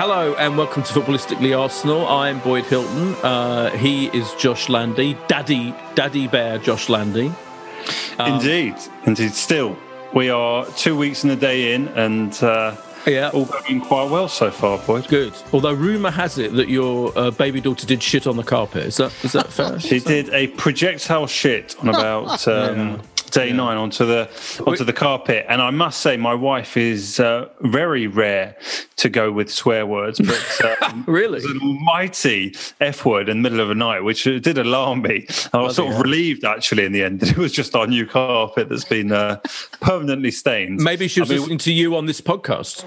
Hello and welcome to Footballistically Arsenal. I'm Boyd Hilton. Uh, he is Josh Landy, Daddy, Daddy Bear, Josh Landy. Um, indeed, indeed. Still, we are two weeks and a day in, and uh, yeah, all going quite well so far, Boyd. Good. Although rumor has it that your uh, baby daughter did shit on the carpet. Is that is that fair? she did a projectile shit on about. Um, yeah day yeah. nine onto the onto the carpet. And I must say, my wife is uh, very rare to go with swear words, but um, really, an almighty f word in the middle of the night, which did alarm me. I was sort of relieved actually in the end that it was just our new carpet that's been uh, permanently stained. Maybe she was I mean, listening to you on this podcast.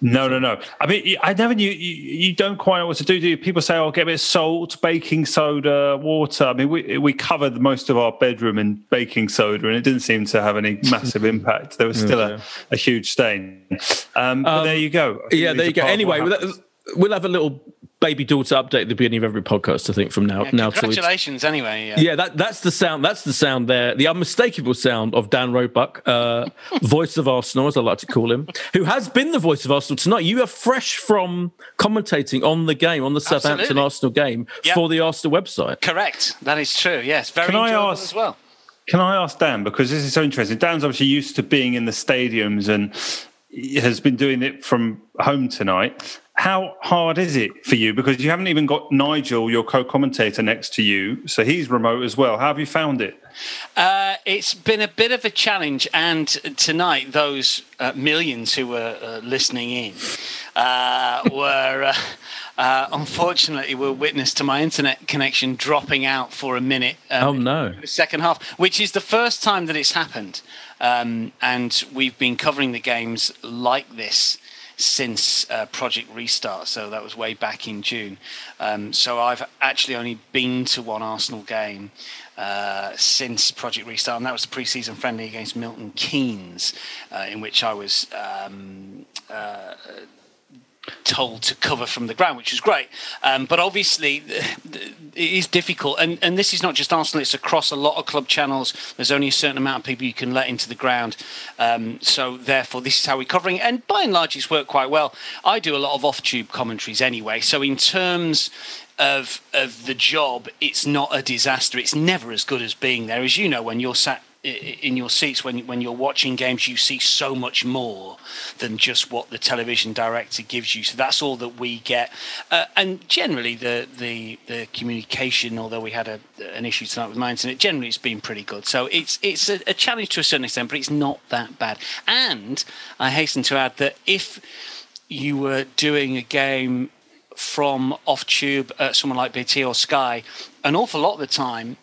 No, no, no. I mean, I never knew. You, you don't quite know what to do. Do you? People say, "Oh, get a bit of salt, baking soda, water." I mean, we we covered most of our bedroom in baking soda, and it didn't seem to have any massive impact. There was still yeah. a, a, huge stain. Um, but um, there you go. Yeah, there you go. Anyway, we'll have a little baby daughter update at the beginning of every podcast. I think from now yeah, now. Congratulations, till anyway. Yeah. yeah, that that's the sound. That's the sound there. The unmistakable sound of Dan Roebuck, uh, voice of Arsenal, as I like to call him, who has been the voice of Arsenal tonight. You are fresh from commentating on the game, on the Southampton Absolutely. Arsenal game yep. for the Arsenal website. Correct. That is true. Yes, very Can enjoyable ask, as well. Can I ask Dan because this is so interesting? Dan's obviously used to being in the stadiums and has been doing it from home tonight. How hard is it for you? Because you haven't even got Nigel, your co commentator, next to you. So he's remote as well. How have you found it? Uh, it's been a bit of a challenge. And tonight, those uh, millions who were uh, listening in uh, were. Uh, uh, unfortunately, were witness to my internet connection dropping out for a minute. Um, oh no! The second half, which is the first time that it's happened, um, and we've been covering the games like this since uh, Project Restart. So that was way back in June. Um, so I've actually only been to one Arsenal game uh, since Project Restart, and that was the pre-season friendly against Milton Keynes, uh, in which I was. Um, uh, told to cover from the ground, which is great. Um, but obviously, it is difficult. And, and this is not just Arsenal, it's across a lot of club channels. There's only a certain amount of people you can let into the ground. Um, so, therefore, this is how we're covering. And by and large, it's worked quite well. I do a lot of off tube commentaries anyway. So, in terms of of the job, it's not a disaster. It's never as good as being there. As you know, when you're sat in your seats when when you're watching games you see so much more than just what the television director gives you. So that's all that we get. Uh, and generally the, the the communication although we had a, an issue tonight with my internet generally it's been pretty good. So it's it's a, a challenge to a certain extent but it's not that bad. And I hasten to add that if you were doing a game from off tube at someone like BT or Sky an awful lot of the time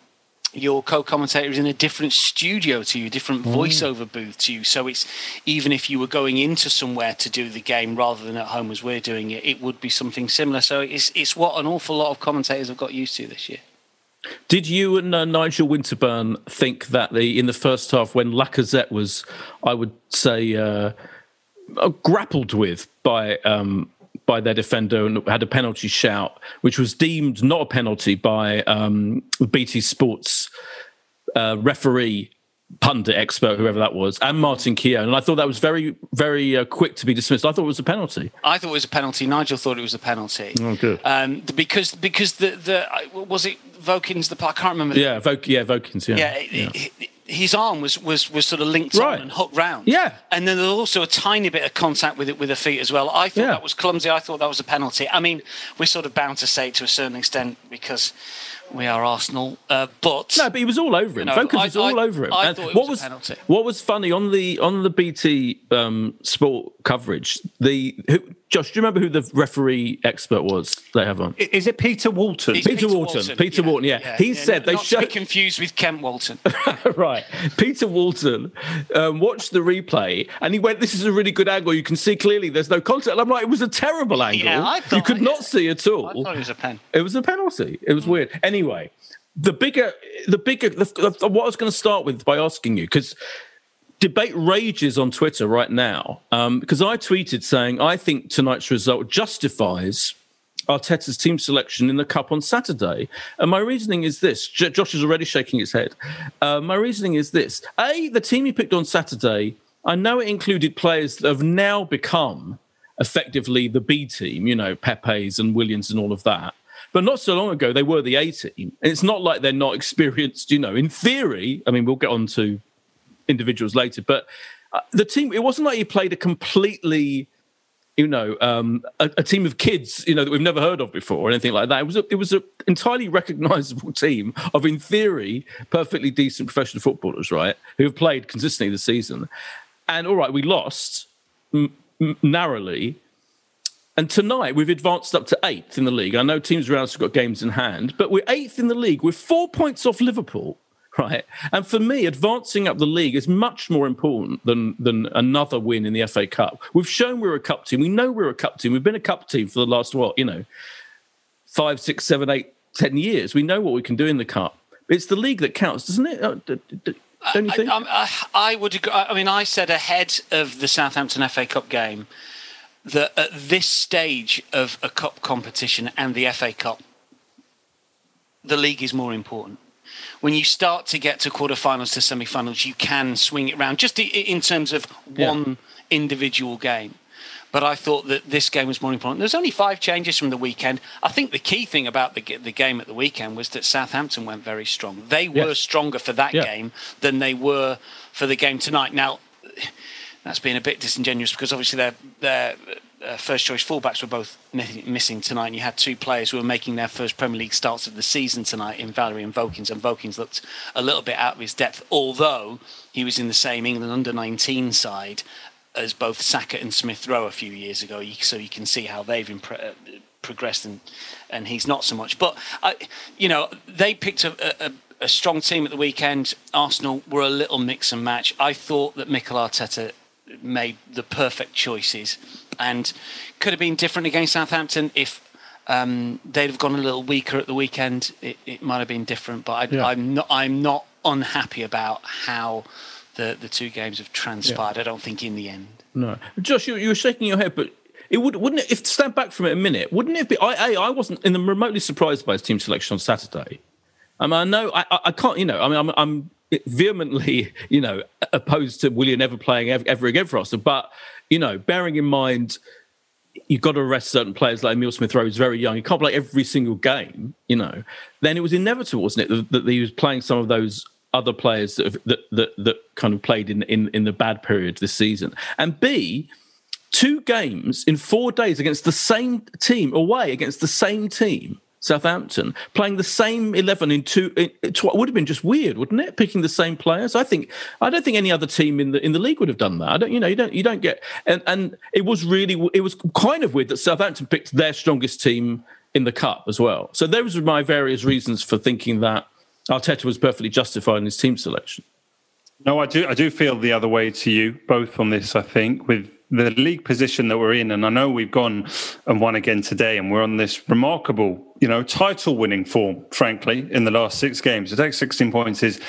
your co-commentator is in a different studio to you, different mm. voiceover booth to you. So it's even if you were going into somewhere to do the game rather than at home as we're doing it, it would be something similar. So it's it's what an awful lot of commentators have got used to this year. Did you and uh, Nigel Winterburn think that the in the first half when Lacazette was, I would say, uh, uh, grappled with by um, by their defender and had a penalty shout, which was deemed not a penalty by um, BT Sports uh, referee pundit expert, whoever that was, and Martin Keown. And I thought that was very, very uh, quick to be dismissed. I thought it was a penalty. I thought it was a penalty. Nigel thought it was a penalty. Oh, good. Um, because because the the was it Vokins the park I can't remember. Yeah, Vok, yeah, Vokins. Yeah, yeah. yeah. It, it, his arm was was was sort of linked right. on and hooked round. Yeah, and then there's also a tiny bit of contact with it with the feet as well. I thought yeah. that was clumsy. I thought that was a penalty. I mean, we're sort of bound to say it to a certain extent because we are Arsenal. Uh, but no, but he was all over him. Focus was all I, over him. I, thought what was, was what was funny on the on the BT um, sport coverage? The who, Josh, do you remember who the referee expert was they have on? Is it Peter Walton? Peter, Peter Walton. Walton. Peter yeah, Walton. Yeah, yeah. he yeah, said they not showed confused with Kent Walton. right, Peter Walton um, watched the replay and he went, "This is a really good angle. You can see clearly there's no contact." And I'm like, "It was a terrible angle. Yeah, I thought, you could not see at all." I thought it was a pen. It was a penalty. It was mm. weird. Anyway, the bigger, the bigger, the, the, what I was going to start with by asking you because debate rages on Twitter right now um, because I tweeted saying I think tonight's result justifies Arteta's team selection in the cup on Saturday. And my reasoning is this: J- Josh is already shaking his head. Uh, my reasoning is this: a the team he picked on Saturday. I know it included players that have now become effectively the B team. You know, Pepe's and Williams and all of that. But not so long ago, they were the A team. And it's not like they're not experienced, you know. In theory, I mean, we'll get on to individuals later. But uh, the team, it wasn't like he played a completely, you know, um, a, a, team of kids, you know, that we've never heard of before or anything like that. It was a, it was an entirely recognisable team of, in theory, perfectly decent professional footballers, right, who have played consistently this season. And all right, we lost m- m- narrowly. And tonight we've advanced up to eighth in the league. I know teams around us have got games in hand, but we're eighth in the league. We're four points off Liverpool right? And for me, advancing up the league is much more important than than another win in the FA Cup. We've shown we're a cup team. We know we're a cup team. We've been a cup team for the last what you know, five, six, seven, eight, ten years. We know what we can do in the cup. It's the league that counts, doesn't it? Uh, don't you think? I, I, I would agree. I mean, I said ahead of the Southampton FA Cup game that at this stage of a cup competition and the FA Cup, the league is more important when you start to get to quarterfinals to semi-finals, you can swing it around just in terms of one yeah. individual game. But I thought that this game was more important. There's only five changes from the weekend. I think the key thing about the the game at the weekend was that Southampton went very strong. They were yes. stronger for that yeah. game than they were for the game tonight. Now, that's being a bit disingenuous because obviously they're they're uh, first choice fullbacks were both missing tonight. And you had two players who were making their first Premier League starts of the season tonight in Valery and Vokins. And Vokins looked a little bit out of his depth, although he was in the same England under 19 side as both Saka and Smith Rowe a few years ago. So you can see how they've uh, progressed, and, and he's not so much. But, I, you know, they picked a, a a strong team at the weekend. Arsenal were a little mix and match. I thought that Mikel Arteta made the perfect choices and could have been different against Southampton if um, they'd have gone a little weaker at the weekend. It, it might have been different, but I, am not. I'm not unhappy about how the the two games have transpired. Yeah. I don't think in the end. No, Josh, you, you were shaking your head, but it would wouldn't it, if stand back from it a minute, wouldn't it be? I I wasn't in the remotely surprised by his team selection on Saturday. I mean, I know I, I can't, you know, I mean, I'm, I'm vehemently, you know, opposed to Willian ever playing ever, ever again for Arsenal. But you know, bearing in mind you've got to arrest certain players like Emile Smith Rowe, who's very young. He can't play every single game, you know. Then it was inevitable, wasn't it, that, that he was playing some of those other players that, that that that kind of played in in in the bad periods this season. And B, two games in four days against the same team away against the same team Southampton, playing the same eleven in two. It, it would have been just weird, wouldn't it? Picking the same players. I think I don't think any other team in the in the league would have done that. I don't, you know, you don't you don't get. And and it was really it was kind of weird that Southampton picked their strongest team in the cup as well. So those were my various reasons for thinking that Arteta was perfectly justified in his team selection. No, I do. I do feel the other way to you, both on this. I think with the league position that we're in, and I know we've gone and won again today, and we're on this remarkable, you know, title-winning form. Frankly, in the last six games, to take 16 points is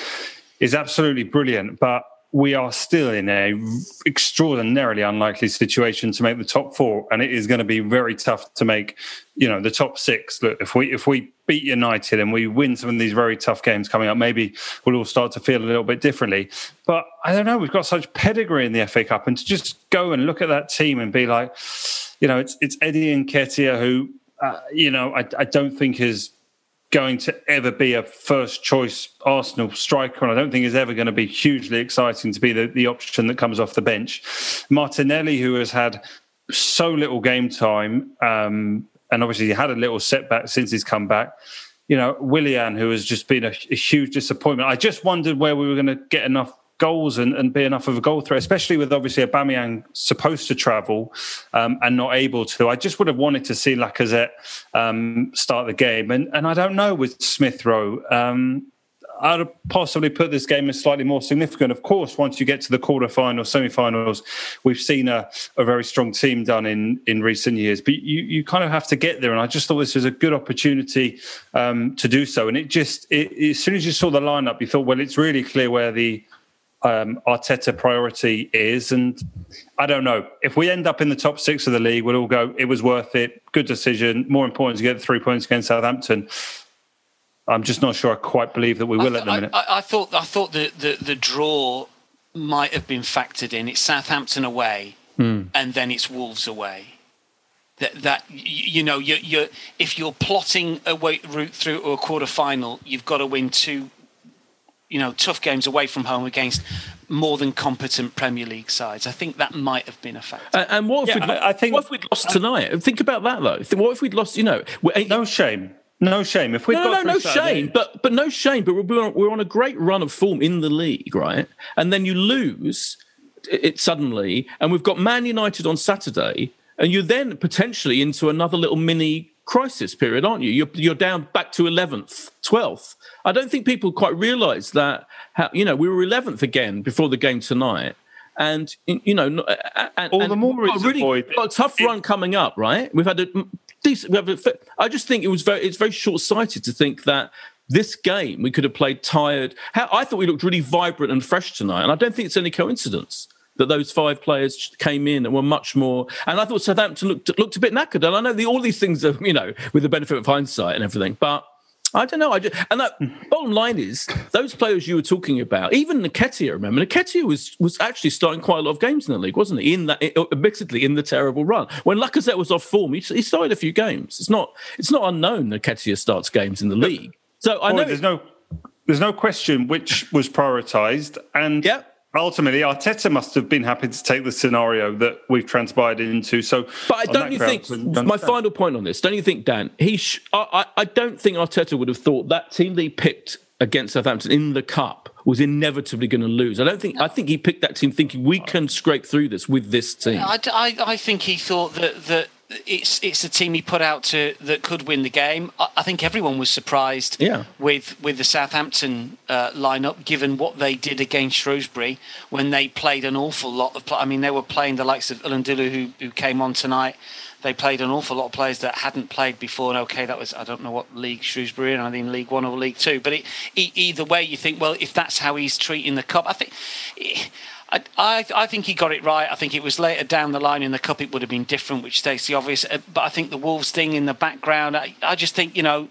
is absolutely brilliant. But we are still in a extraordinarily unlikely situation to make the top four, and it is going to be very tough to make, you know, the top six. Look, if we if we beat United and we win some of these very tough games coming up, maybe we'll all start to feel a little bit differently. But I don't know, we've got such pedigree in the FA Cup, and to just go and look at that team and be like, you know, it's it's Eddie Nketiah who, uh, you know, I, I don't think is going to ever be a first choice Arsenal striker, and I don't think is ever going to be hugely exciting to be the, the option that comes off the bench. Martinelli, who has had so little game time, um, and obviously he had a little setback since he's come back. You know, Willian, who has just been a, a huge disappointment. I just wondered where we were going to get enough goals and, and be enough of a goal threat, especially with obviously Aubameyang supposed to travel um, and not able to. I just would have wanted to see Lacazette um, start the game, and and I don't know with Smith Rowe. Um, I'd possibly put this game as slightly more significant. Of course, once you get to the quarterfinals, semi-finals, we've seen a, a very strong team done in in recent years. But you you kind of have to get there, and I just thought this was a good opportunity um, to do so. And it just it, as soon as you saw the lineup, you thought, well, it's really clear where the um, Arteta priority is. And I don't know if we end up in the top six of the league, we'll all go. It was worth it. Good decision. More important to get three points against Southampton. I'm just not sure. I quite believe that we will th- at the minute. I, I, thought. I thought the, the the draw might have been factored in. It's Southampton away, mm. and then it's Wolves away. That, that you know, you you if you're plotting a way, route through a quarter final, you've got to win two you know tough games away from home against more than competent Premier League sides. I think that might have been a factor. And, and what if yeah, we'd, I, I think, what if we'd lost tonight? Think about that though. What if we'd lost? You know, no shame. No shame. If we've no, no, no, no shame, but but no shame. But we're on, we're on a great run of form in the league, right? And then you lose it suddenly, and we've got Man United on Saturday, and you're then potentially into another little mini crisis period, aren't you? You're you're down back to eleventh, twelfth, I don't think people quite realise that. How, you know, we were eleventh again before the game tonight, and you know, and, all the more reason really got a tough run coming up. Right, we've had a decent. I just think it was very. It's very short sighted to think that this game we could have played tired. How, I thought we looked really vibrant and fresh tonight, and I don't think it's any coincidence that those five players came in and were much more. And I thought Southampton looked looked a bit knackered. And I know the, all these things are, you know, with the benefit of hindsight and everything, but I don't know. I just, and that hmm. bottom line is those players you were talking about. Even Nketiah, remember Nketiah was was actually starting quite a lot of games in the league, wasn't he? In that, admittedly, in the terrible run when Lacazette was off form, he, he started a few games. It's not it's not unknown that Nketiah starts games in the league. So I know there's no there's no question which was prioritised, and yeah ultimately Arteta must have been happy to take the scenario that we've transpired into. So, but I don't you think my final point on this? Don't you think, Dan? He, sh- I, I don't think Arteta would have thought that team that he picked against Southampton in the cup was inevitably going to lose. I don't think. I think he picked that team thinking we can scrape through this with this team. I, I, I think he thought that that it's it's a team he put out to that could win the game. I, I think everyone was surprised yeah. with with the Southampton uh, lineup, given what they did against Shrewsbury when they played an awful lot of. I mean, they were playing the likes of N'Lundulu, who who came on tonight. They played an awful lot of players that hadn't played before. And okay, that was I don't know what league Shrewsbury in. I think League One or League Two. But it, either way, you think, well, if that's how he's treating the cup, I think. It, I, I, think he got it right. I think it was later down the line in the cup it would have been different, which states the obvious. Uh, but I think the Wolves thing in the background, I, I just think you know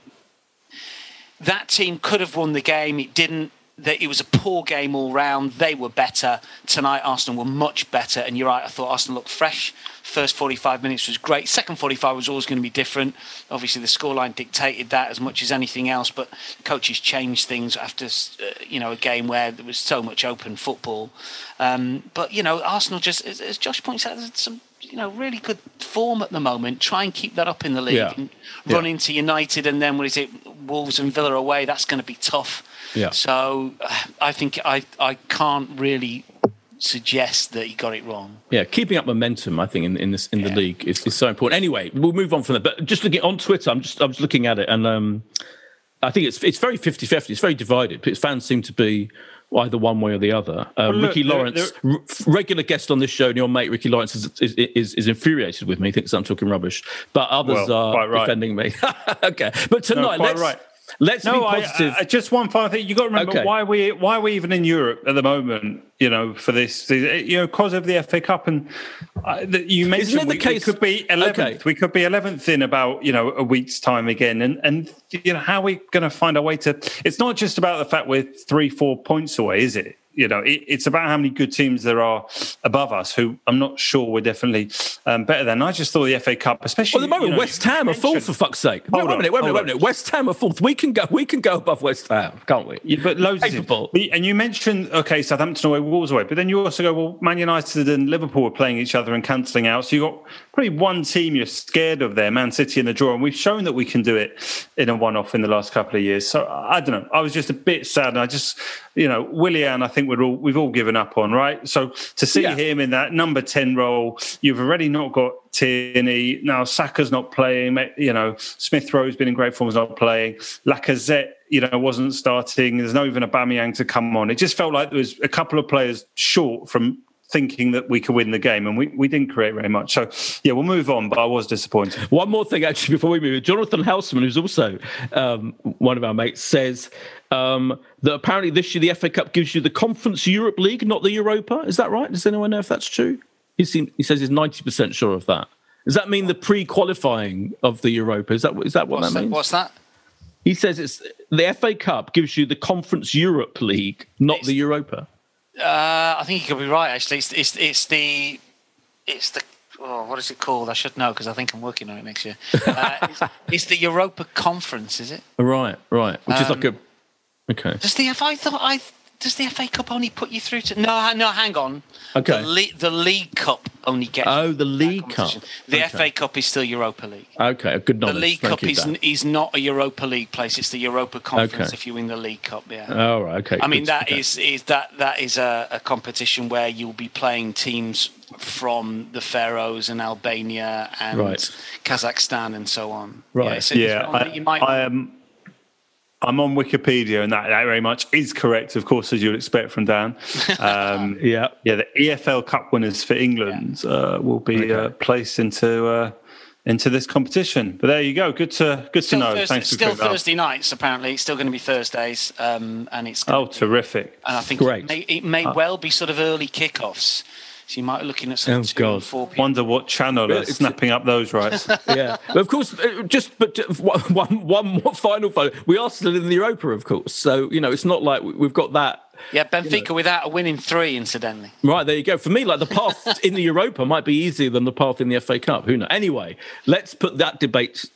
that team could have won the game. It didn't that it was a poor game all round. They were better tonight. Arsenal were much better, and you're right. I thought Arsenal looked fresh. First 45 minutes was great. Second 45 was always going to be different. Obviously, the scoreline dictated that as much as anything else. But coaches changed things after uh, you know a game where there was so much open football. Um, but you know, Arsenal just as, as Josh points out, there's some you know really good form at the moment. Try and keep that up in the league. Yeah. And run yeah. into United, and then what is it? Wolves and Villa away. That's going to be tough. Yeah. So I think I I can't really suggest that he got it wrong. Yeah, keeping up momentum, I think, in, in this in yeah. the league is, is so important. Anyway, we'll move on from that. But just looking on Twitter, I'm just I'm just looking at it, and um, I think it's it's very 50-50. It's very divided. But fans seem to be either one way or the other. Um, look, Ricky Lawrence, r- regular guest on this show, and your mate Ricky Lawrence is, is, is, is infuriated with me, thinks I'm talking rubbish, but others Well, are right. defending me. okay, but tonight, quite let's, right. Let's be No, I, positive. I, just one final thing. You got to remember Okay. why we why are we even in Europe at the moment? You know, for this, you know, because of the FA Cup, and uh, that you mentioned it the we, we case- could be eleventh. Okay. We could be eleventh in about you know a week's time again, and and you know how are we going to find our way to? It's not just about the fact we're three four points away, is it? You know, it, it's about how many good teams there are above us. Who I'm not sure we're definitely um, better than. I just thought the FA Cup, especially well, at the moment, you know, West Ham are fourth, for fuck's sake. Wait, Hold wait a on, minute, wait a minute, wait a minute. West Ham are fourth. We can go. We can go above West Ham, can't we? Yeah, but loads Capable. of and you mentioned okay, Southampton away, Wolves away, but then you also go well, Man United and Liverpool are playing each other and cancelling out. So you have got probably one team you're scared of there, Man City in the draw, and we've shown that we can do it in a one-off in the last couple of years. So I don't know. I was just a bit sad. And I just, you know, Willian, I think we're all we've all given up on, right? So to see Yeah. him in that number ten role, you've already not got Tierney now. Saka's not playing. You know, Smith Rowe's been in great form, is not playing. Lacazette, you know, wasn't starting. There's no even Aubameyang to come on. It just felt like there was a couple of players short from thinking that we could win the game, and we, we didn't create very much. So yeah, we'll move on. But I was disappointed. One more thing, actually, before we move. Jonathan Houseman, who's also um, one of our mates, says um, that apparently this year the FA Cup gives you the Conference Europe League, not the Europa. Is that right? Does anyone know if that's true? He, seems, he says he's ninety percent sure of that. Does that mean the pre-qualifying of the Europa? Is that is that what What's that that? means? What's that? He says it's the FA Cup gives you the Conference Europe League, not the Europa. Uh, I think you could be right. Actually, it's it's, it's the it's the oh, what is it called? I should know because I think I'm working on it next year. Uh, it's, it's the Europa Conference, is it? Right, right. Which is like a Um, okay. Does the I thought I does the FA Cup only put you through to no no hang on Okay. the, Le- the League Cup only gets Oh, the League Cup. the Okay. FA Cup is still Europa League Okay, a good the. League Thank Cup is, n- is not a Europa League place it's the Europa Conference Okay. if you win the League Cup yeah Oh, right, okay. I mean good, that okay. is is that that is a, a competition where you'll be playing teams from the Faroes and Albania and Right. Kazakhstan and so on. Right. Yeah, so Yeah, I, you might. I am. I'm on Wikipedia, and that, that very much is correct, of course, as you'd expect from Dan. Um, Yeah. yeah, the EFL Cup winners for England uh, will be uh, placed into uh, into this competition. But there you go. Good to good to Still, know. Thursday, Thanks for still clearing that up. Thursday nights. Apparently, it's still going to be Thursdays, um, and it's. Oh, terrific! And I think Great. it may, it may well be sort of early kickoffs. So you might be looking at some Oh, two God. and four p.m. Wonder what channel are it's- snapping up those rights. yeah, but of course, uh, just but one, one, one more final photo. We are still in the Europa, of course. So you know, it's not like we- we've got that. Yeah, Benfica without a win in three, incidentally. Right there, you go. For me, like the path in the Europa might be easier than the path in the FA Cup. Who knows? Anyway, let's put that debate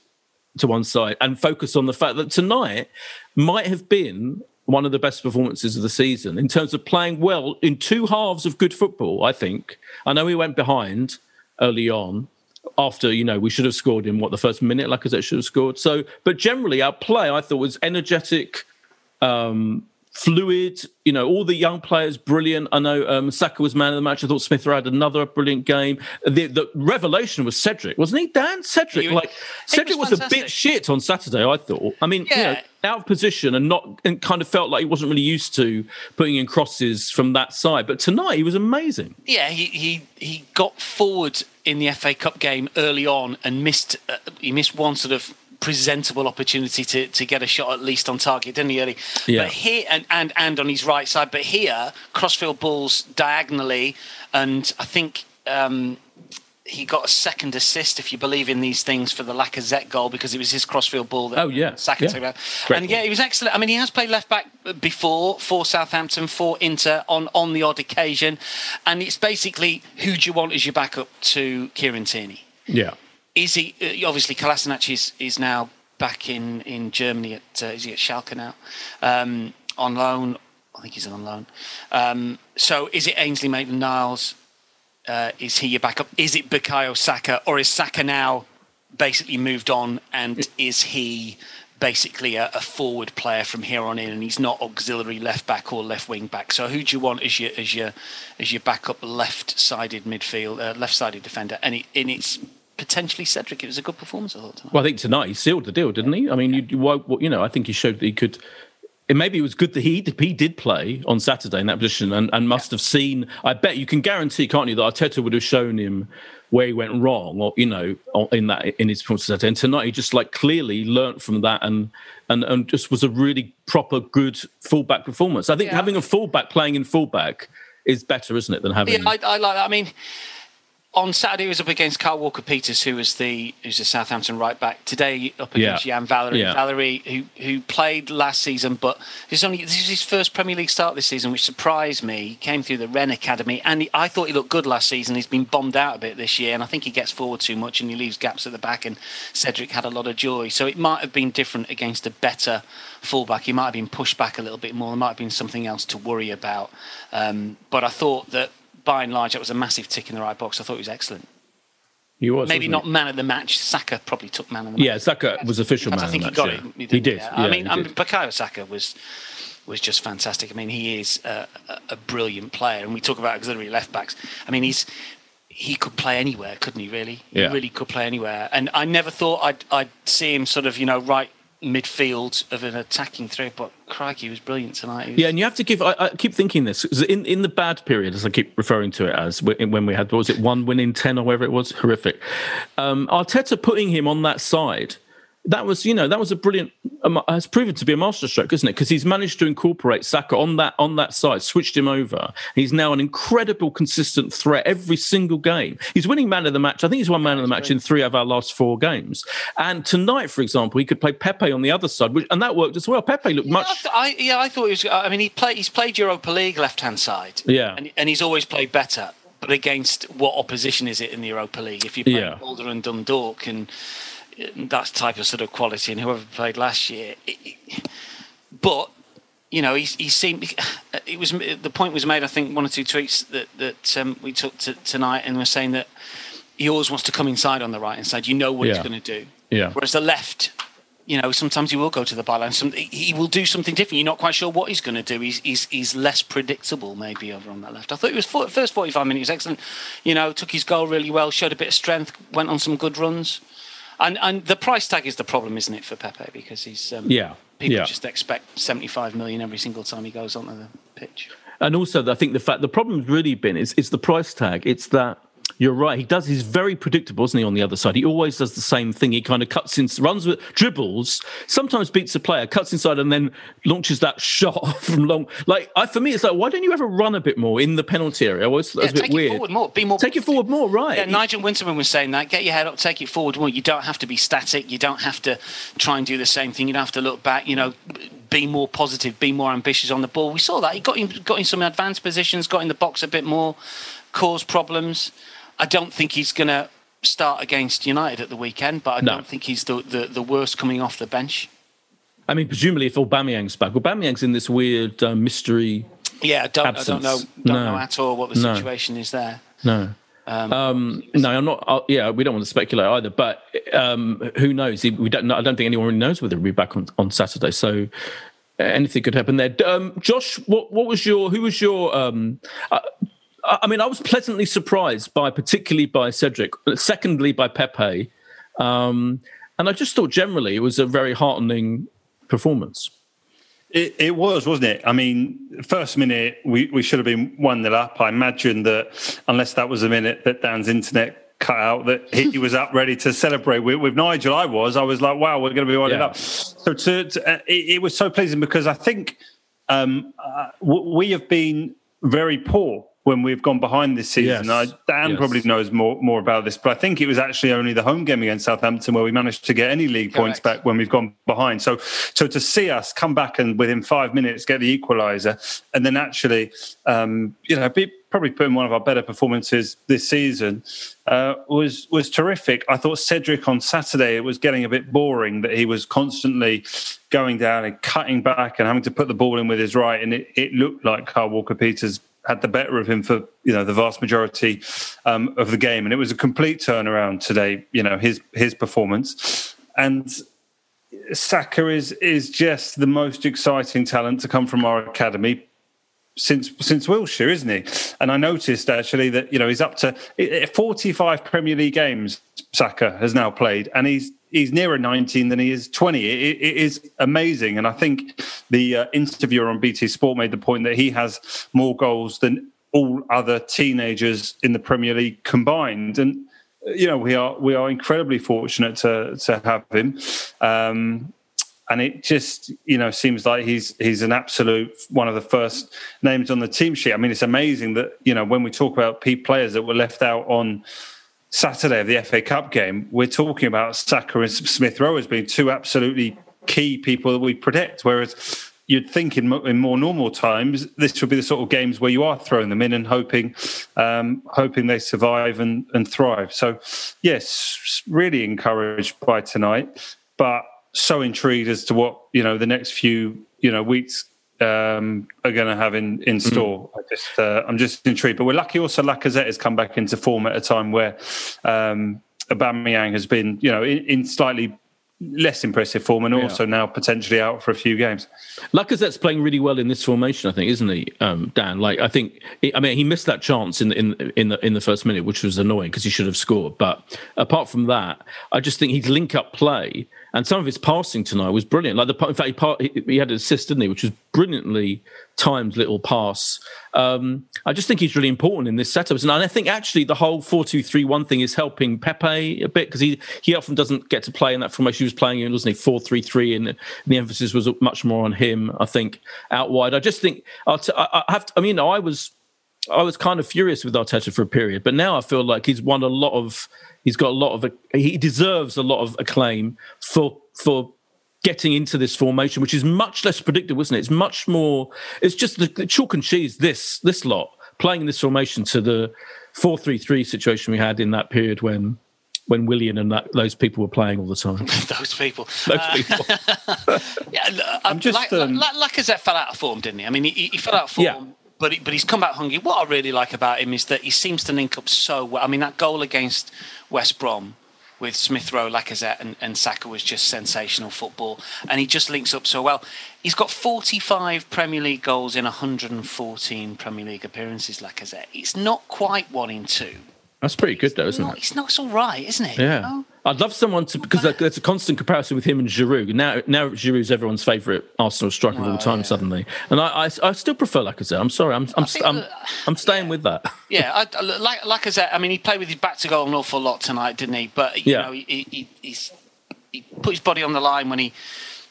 to one side and focus on the fact that tonight might have been one of the best performances of the season in terms of playing well in two halves of good football. I think. I know we went behind early on. After you know, we should have scored in what the first minute, like I said should have scored. So, but generally, our play I thought was energetic, um, fluid. You know, all the young players brilliant. I know um, Saka was man of the match. I thought Smith Rowe had another brilliant game. The, the revelation was Cedric, wasn't he? Dan Cedric, He- like Cedric was was, a bit shit on Saturday. I thought. I mean, you know, Yeah. out of position and not and kind of felt like he wasn't really used to putting in crosses from that side. But tonight he was amazing. Yeah, he, he he got forward in the FA Cup game early on and missed uh, he missed one sort of presentable opportunity to, to get a shot at least on target, didn't he? Early? Yeah. But here and, and and on his right side, but here crossfield balls diagonally, and I think. Um, he got a second assist, if you believe in these things, for the Lacazette goal because it was his crossfield ball that Oh, yeah. second Yeah. And yeah, he was excellent. I mean, he has played left back before for Southampton, for Inter on, on the odd occasion. And it's basically who do you want as your backup to Kieran Tierney? Yeah. Is he uh, obviously Kolasinac is, is now back in, in Germany at uh, is he at Schalke now um, on loan? I think he's on loan. Um, so is it Ainsley Maitland-Niles? Uh, is he your backup? Is it Bukayo Saka, or is Saka now basically moved on, and is he basically a, a forward player from here on in, and he's not auxiliary left back or left wing back? So who do you want as your as your as your backup left-sided midfield, uh, left-sided defender? And, it, and it's potentially Cedric. It was a good performance, I thought. Tonight. Well, I think tonight he sealed the deal, didn't he? I mean, you, you, you know, I think he showed that he could it maybe it was good that he he did play on Saturday in that position and, and must have seen. I bet you can guarantee, can't you, that Arteta would have shown him where he went wrong, or you know, in that in his performance. And tonight, he just like clearly learnt from that and and and just was a really proper good fullback performance. I think yeah. having a fullback playing in fullback is better, isn't it, than having? Yeah, I, I like that. I mean on Saturday he was up against Kyle Walker-Peters, who was the who's the Southampton right back. Today up against yeah. Yan Valery, yeah. Valery, who who played last season, but this is only this is his first Premier League start this season, which surprised me. He came through the Rennes Academy, and he, I thought he looked good last season. He's been bombed out a bit this year, and I think he gets forward too much and he leaves gaps at the back. And Cedric had a lot of joy, so it might have been different against a better fullback. He might have been pushed back a little bit more. There might have been something else to worry about. Um, but I thought that by and large, that was a massive tick in the right box. I thought he was excellent. He was maybe not he? man of the match. Saka probably took man of the match. Yeah, Saka was official man. Of the match. I think he got it. He, he did. Yeah. I mean, I mean, um, Bukayo Saka was was just fantastic. I mean, he is a, a brilliant player, and we talk about auxiliary left backs. I mean, he's he could play anywhere, couldn't he? Really, yeah. he really could play anywhere. And I never thought I'd I'd see him sort of you know right midfield of an attacking threat, but crikey, he was brilliant tonight. Was... Yeah, and you have to give. I, I keep thinking this in in the bad period, as I keep referring to it as when we had was it one win in ten or whatever it was, horrific. Um, Arteta putting him on that side that was, you know, that was a brilliant. Um, has proven to be a masterstroke, isn't it? Because he's managed to incorporate Saka on that on that side, switched him over. He's now an incredible, consistent threat every single game. He's winning man of the match. I think he's won man of the match in three of our last four games. And tonight, for example, he could play Pepe on the other side, which, and that worked as well. Pepe looked yeah, much. I, yeah, I thought he was. I mean, he played. He's played Europa League left hand side. Yeah, and, and he's always played better. But against what opposition is it in the Europa League? If you play yeah. Molde and Dundalk and that type of sort of quality and whoever played last year. but you know, he, he seemed. It was the point was made. I think one or two tweets that that um, we took to, tonight, and we're saying that he always wants to come inside on the right hand side. You know what yeah. he's going to do. Yeah. Whereas the left, you know, sometimes he will go to the byline. Some he will do something different. You're not quite sure what he's going to do. He's he's he's less predictable maybe over on that left. I thought he was for, first 45 minutes excellent. You know, took his goal really well, showed a bit of strength, went on some good runs. And and the price tag is the problem, isn't it, for Pepe? Because he's um, yeah people yeah. just expect seventy five million every single time he goes onto the pitch. And also, I think the fact the problem's really been is it's the price tag. It's that you're right. He does. He's very predictable, isn't he? On the other side, he always does the same thing. He kind of cuts in, runs with dribbles. Sometimes beats a player, cuts inside, and then launches that shot from long. Like I, for me, it's like, why don't you ever run a bit more in the penalty area? Well, it's, yeah, a bit take weird. It forward more. Be more. Take it forward more. Right. Yeah, Nigel Winterburn was saying that. Get your head up. Take it forward more. You don't have to be static. You don't have to try and do the same thing. You don't have to look back. You know, be more positive. Be more ambitious on the ball. We saw that. He got in, got in some advanced positions. Got in the box a bit more. Caused problems. I don't think he's going to start against United at the weekend, but I no. don't think he's the, the, the, worst coming off the bench. I mean, presumably if Aubameyang's back, Aubameyang's in this weird uh, mystery. Yeah, I don't, I don't know, don't no. know at all what the situation no. is there. No. Um, um, no, I'm not. Uh, yeah, we don't want to speculate either. But um, who knows? We don't. I don't think anyone really knows whether he'll be back on, on Saturday. So anything could happen there. Um, Josh, what what was your? Who was your? Um, uh, I mean, I was pleasantly surprised by, particularly by Cedric. Secondly, by Pepe, um, and I just thought generally it was a very heartening performance. It, it, was, wasn't it? I mean, first minute we, we should have been one nil up. I imagine that unless that was a minute that Dan's internet cut out, that he was up ready to celebrate with, with Nigel. I was. I was like, wow, we're going to be one yeah. up. So to, to uh, it, it, was so pleasing because I think um, uh, we have been very poor when we've gone behind this season. Yes. I, Dan yes. probably knows more more about this, but I think it was actually only the home game against Southampton where we managed to get any league Correct. points back when we've gone behind. So, so to see us come back and within five minutes get the equaliser, and then actually, um, you know, be, probably put in one of our better performances this season uh, was was terrific. I thought Cedric on Saturday it was getting a bit boring that he was constantly going down and cutting back and having to put the ball in with his right, and it, it looked like Kyle Walker-Peters had the better of him for you know the vast majority um, of the game, and it was a complete turnaround today. You know his his performance and. Saka is is just the most exciting talent to come from our academy since since Wilshere, isn't he? And I noticed actually that you know he's up to 45 Premier League games. Saka has now played, and he's he's nearer 19 than he is 20. It, it is amazing. And I think the uh, interviewer on BT Sport made the point that he has more goals than all other teenagers in the Premier League combined. And you know we are we are incredibly fortunate to to have him. Um, and it just you know seems like he's he's an absolute one of the first names on the team sheet. I mean, it's amazing that you know when we talk about P players that were left out on Saturday of the FA Cup game, we're talking about Saka and Smith Rowe as being two absolutely key people that we predict. Whereas you'd think in, in more normal times, this would be the sort of games where you are throwing them in and hoping, um, hoping they survive and, and thrive. So, yes, really encouraged by tonight, but so intrigued as to what you know the next few you know weeks um, are going to have in in mm-hmm. store. Mm. I just uh, I'm just intrigued, but we're lucky. Also, Lacazette has come back into form at a time where um, Aubameyang has been you know in, in slightly less impressive form and also yeah. now potentially out for a few games. Lacazette's playing really well in this formation, I think, isn't he, um, Dan? Like, I think, I mean, he missed that chance in in in the in the first minute, which was annoying because he should have scored. But apart from that, I just think his link up play and some of his passing tonight was brilliant. Like the in fact, he, he had an assist, didn't he, which was brilliantly timed little pass. Um, I just think he's really important in this setup, and I think actually the whole four-two-three-one thing is helping Pepe a bit because he he often doesn't get to play in that formation. He was playing in, wasn't he, four-three-three, and the emphasis was much more on him. I think out wide. I just think I have. To, I mean, I was I was kind of furious with Arteta for a period, but now I feel like he's won a lot of He's got a lot of he deserves a lot of acclaim for for getting into this formation, which is much less predictable, isn't it? It's much more. It's just the, the chalk and cheese. This this lot playing in this formation to the four three three situation we had in that period when when Willian and that, those people were playing all the time. those people. Those uh, people. yeah, I'm just. Like, um, like, Lacazette fell out of form, didn't he? I mean, he, he fell out of form. Yeah but he, but he's come back hungry. What I really like about him is that he seems to link up so well. I mean, that goal against West Brom with Smith Rowe, Lacazette, and, and Saka was just sensational football, and he just links up so well. He's got 45 Premier League goals in 114 Premier League appearances. Lacazette. It's not quite one in two. That's pretty good, though, isn't not, it? It's not. It's all right, isn't it? Yeah. You know? I'd love someone to because there's a constant comparison with him and Giroud. Now, now Giroud's everyone's favourite Arsenal striker of all time. Yeah. Suddenly, and I, I, I, still prefer Lacazette. I'm sorry, I'm, I'm, I'm, I'm, staying yeah. with that. Yeah, I, like Lacazette. I mean, he played with his back to goal an awful lot tonight, didn't he? But you yeah. know, he, he, he's, he put his body on the line when he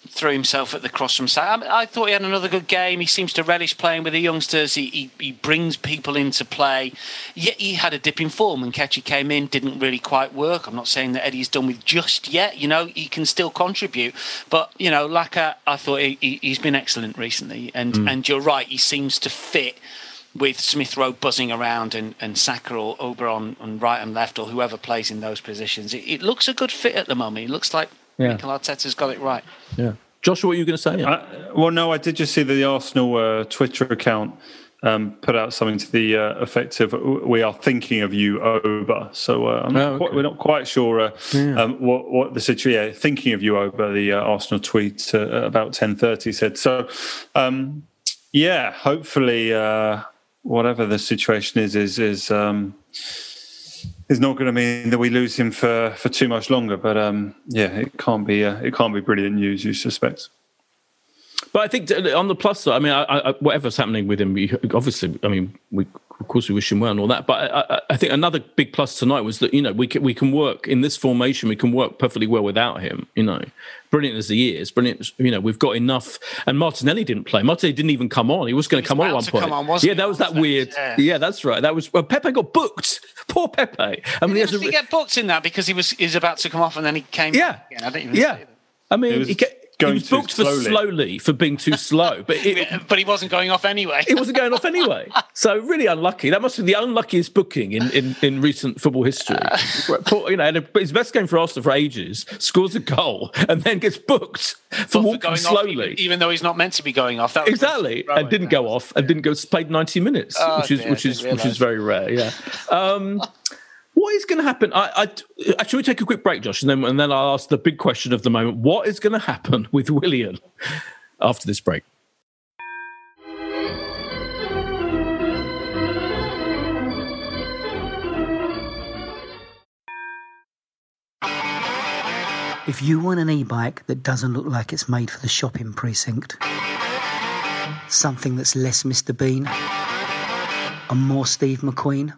threw himself at the cross from side. I, I, thought he had another good game. He seems to relish playing with the youngsters. He, he, he brings people into play. Yet he had a dip in form when Nketiah came in, didn't really quite work. I'm not saying that Eddie's done with just yet. You know, he can still contribute. But, you know, Laka, I thought he, has been excellent recently. And, mm. and you're right, he seems to fit with Smith Rowe buzzing around and, and Saka or Oberon on right and left or whoever plays in those positions. It, it looks a good fit at the moment. It looks like yeah. Mikel Arteta's got it right. Yeah. Joshua, what were you going to say? Yeah. well, no, I did just see that the Arsenal uh, Twitter account um, put out something to the uh, effect of "We are thinking of you, Oba." So uh, oh, okay. quite, we're not quite sure uh, yeah. um, what what the situation. Yeah, thinking of you, Oba. The uh, Arsenal tweet uh, about ten thirty said so. Um, yeah, hopefully, uh, whatever the situation is, is is. Is not going to mean that we lose him for, for too much longer. But um, yeah, it can't be uh, it can't be brilliant news. You suspect. But I think on the plus side, I mean, I, I, whatever's happening with him, obviously, I mean, we of course we wish him well and all that. But I, I, think another big plus tonight was that you know we can we can work in this formation. We can work perfectly well without him. You know, brilliant as he is, brilliant. You know, we've got enough. And Martinelli didn't play. Martinelli didn't even come on. He was going to come on at one point. On, yeah, that was that weird. Yeah. yeah. that's right. That was well, Pepe got booked. Poor Pepe. I mean, did he, he, a, get booked in that because he was he's about to come off and then he came. Yeah, I didn't even yeah. I mean, was, he, he was booked for slowly for being too slow, but it, but he wasn't going off anyway. he wasn't going off anyway. So really unlucky. That must be the unluckiest booking in, in, in recent football history. Uh, you know, his best game for Arsenal for ages, scores a goal, and then gets booked for walking going slowly, off, even, even, though he's not meant to be going off. That exactly, and didn't go off, and didn't go played ninety minutes, oh, which is dear, which is which is very rare. Yeah. Um, what is going to happen? I, I uh, actually take a quick break, Josh, and then and then I'll ask the big question of the moment: What is going to happen with Willian after this break? If you want an e-bike that doesn't look like it's made for the shopping precinct, something that's less Mr. Bean and more Steve McQueen,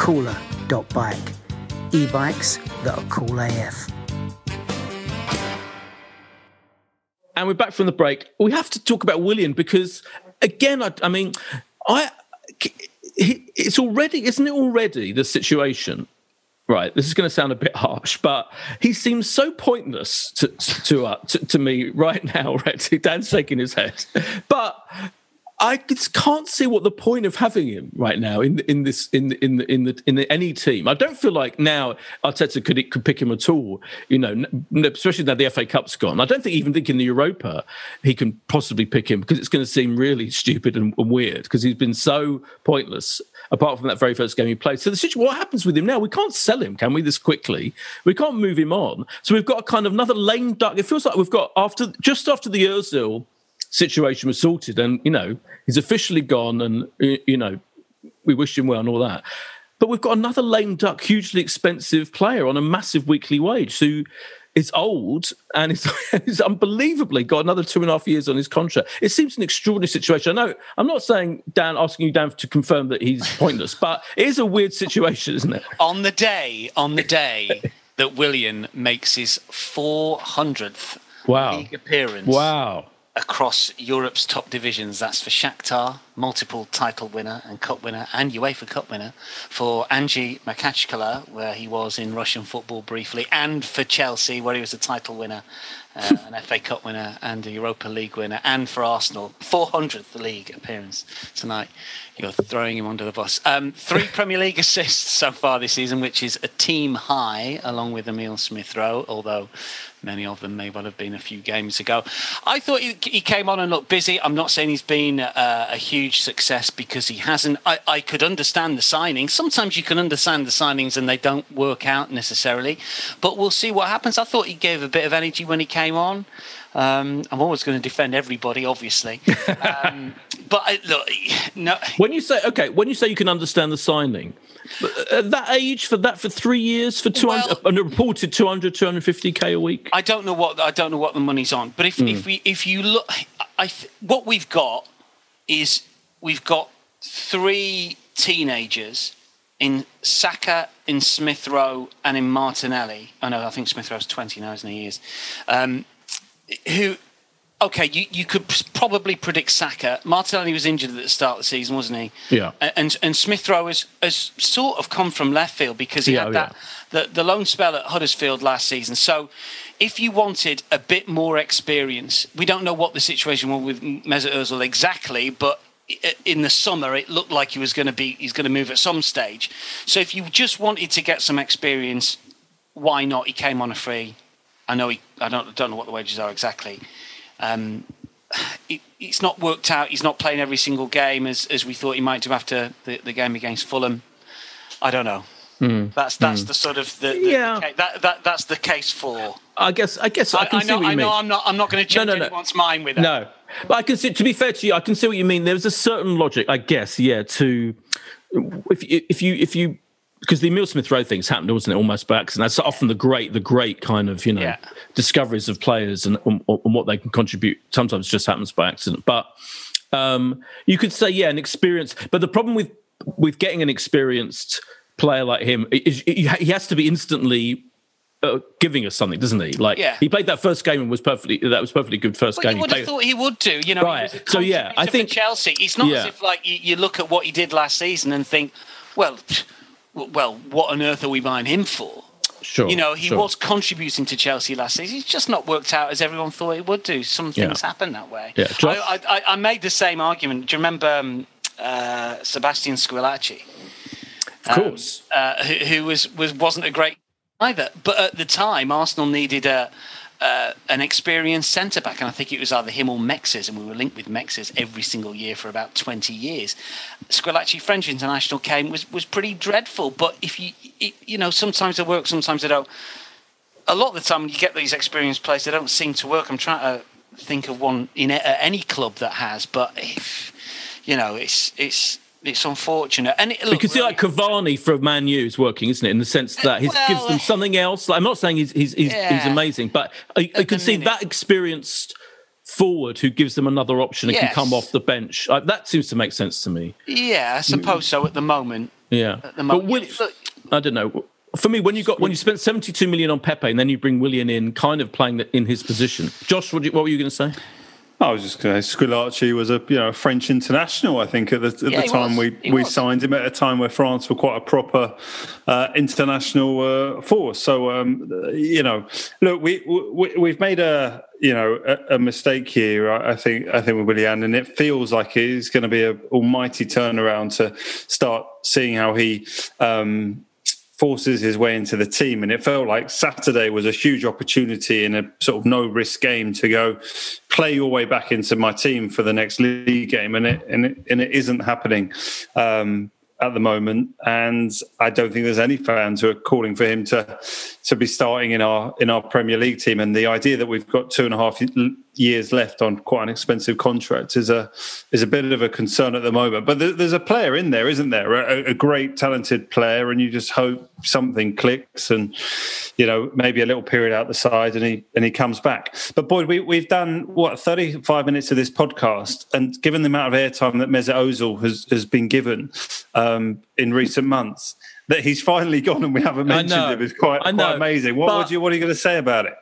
Cooler.bike. E-bikes that are cool AF. And we're back from the break. We have to talk about Willian because, again, I, I mean, I it's already, isn't it already the situation? Right, this is going to sound a bit harsh, but he seems so pointless to to, uh, to, to me right now. Right, Dan's shaking his head, but I can't see what the point of having him right now in in this in in in the in the, any team. I don't feel like now Arteta could could pick him at all. You know, especially now the FA Cup's gone. I don't think even think in the Europa he can possibly pick him because it's going to seem really stupid and, and weird because he's been so pointless apart from that very first game he played. So the situation, what happens with him now? We can't sell him, can we? This quickly, we can't move him on. So we've got a kind of another lame duck. It feels like we've got after just after the Özil situation was sorted, and you know he's officially gone, and you know we wish him well and all that. But we've got another lame duck, hugely expensive player on a massive weekly wage who is old and he's, unbelievably got another two and a half years on his contract. It seems an extraordinary situation. I know I'm not saying Dan asking you Dan to confirm that he's pointless, but it is a weird situation, isn't it? On the day, on the day that Willian makes his 400th wow. league appearance. Wow across Europe's top divisions. That's for Shakhtar, multiple title winner and cup winner, and UEFA Cup winner. For Anzhi Makhachkala, where he was in Russian football briefly, and for Chelsea, where he was a title winner, uh, an FA Cup winner, and a Europa League winner, and for Arsenal, 400th league appearance tonight. You're throwing him under the bus. Um, three Premier League assists so far this season, which is a team high, along with Emile Smith Rowe, although Many of them may well have been a few games ago. I thought he, he came on and looked busy. I'm not saying he's been uh, a huge success because he hasn't. I, I could understand the signings. Sometimes you can understand the signings and they don't work out necessarily. But we'll see what happens. I thought he gave a bit of energy when he came on. Um, I'm always going to defend everybody, obviously. Um, but I, look, no. When you say okay, when you say you can understand the signing, at that age for that for three years for 200 well, and reported 200 250k a week i don't know what i don't know what the money's on but if, mm. if we if you look i what we've got is we've got three teenagers in Saka, in Smith Rowe, and in Martinelli. I know, I think Smith Rowe's 20 now, isn't he? he is. Um, who okay, you, you could probably predict Saka. Martinelli was injured at the start of the season, wasn't he? Yeah. And and Smith Rowe has, has sort of come from left field because he yeah, had that yeah. the, the loan spell at Huddersfield last season. So if you wanted a bit more experience, we don't know what the situation was with Mesut Ozil exactly, but in the summer it looked like he was going to be he's going to move at some stage. So if you just wanted to get some experience, why not? He came on a free. I know he. I don't don't know what the wages are exactly. Um, it, it's not worked out. He's not playing every single game as, as we thought he might do after the, the game against Fulham. I don't know. Mm. That's that's mm. the sort of the, the yeah. The, that, that that's the case for. I guess I guess I, I can I know, see what you I mean. know I'm not I'm not going to change no, no, no. anyone's mind with that. No, but I can see. To be fair to you, I can see what you mean. There's a certain logic, I guess. Yeah, to if if you if you because the Emile Smith Rowe things happened, wasn't it? Almost by accident. That's often the great, the great kind of you know yeah. discoveries of players and, and, and, what they can contribute. Sometimes just happens by accident, but um, you could say yeah, an experience. But the problem with with getting an experienced player like him is he has to be instantly uh, giving us something, doesn't he? Like yeah. he played that first game and was perfectly that was perfectly good first well, game. You would have thought he would do, you know. Right. So yeah, I think Chelsea. It's not yeah. as if like you, you, look at what he did last season and think, well, well, what on earth are we buying him for? Sure. You know, he sure. was contributing to Chelsea last season. He's just not worked out as everyone thought it would do. Some things yeah. happen that way. Yeah. I, I, I, made the same argument. Do you remember um, uh, Sebastian Squillaci? Of course. Um, uh, who, who, was, was wasn't a great either. But at the time, Arsenal needed a uh, an experienced centre back, and I think it was either him or Mexes, and we were linked with Mexes every single year for about twenty years. Squillaci French international came was was pretty dreadful, but if you it, you know sometimes they work, sometimes they don't. A lot of the time, when you get these experienced players, they don't seem to work. I'm trying to think of one in a, any club that has, but if you know, it's it's it's unfortunate. And it, look, you can see like Cavani from Man U is working, isn't it? In the sense that he well, gives them something else. Like, I'm not saying he's he's he's, yeah. he's amazing, but I, I can see minute. that experienced forward who gives them another option and yes. can come off the bench. Uh, that seems to make sense to me. Yeah, I suppose so at the moment. Yeah, at the moment. But will, I don't know. For me, when you got when you spent seventy two million on Pepe and then you bring Willian in, kind of playing in his position. Josh, what, you, what were you going to say? I was just going to say Squillaci was a you know a French international. I think at the, at yeah, the time was. we, he we was. signed him at a time where France were quite a proper uh, international uh, force. So um, you know, look, we, we have made a you know a, a mistake here. I, I, think I think with Willian, and it feels like it's going to be an almighty turnaround to start seeing how he. Um, forces his way into the team. And it felt like Saturday was a huge opportunity in a sort of no risk game to go play your way back into my team for the next league game. And it, and it, and it isn't happening. Um, at the moment, and I don't think there's any fans who are calling for him to to be starting in our in our Premier League team. And the idea that we've got two and a half years left on quite an expensive contract is a is a bit of a concern at the moment. But there's a player in there, isn't there? A, a, great, talented player, and you just hope something clicks, and you know maybe a little period out the side, and he and he comes back. But boy, we we've done what 35 minutes of this podcast, and given the amount of airtime that Mesut Ozil has has been given um, in recent months. That he's finally gone and we haven't mentioned him is quite, quite amazing. What, what, you, what are you going to say about it?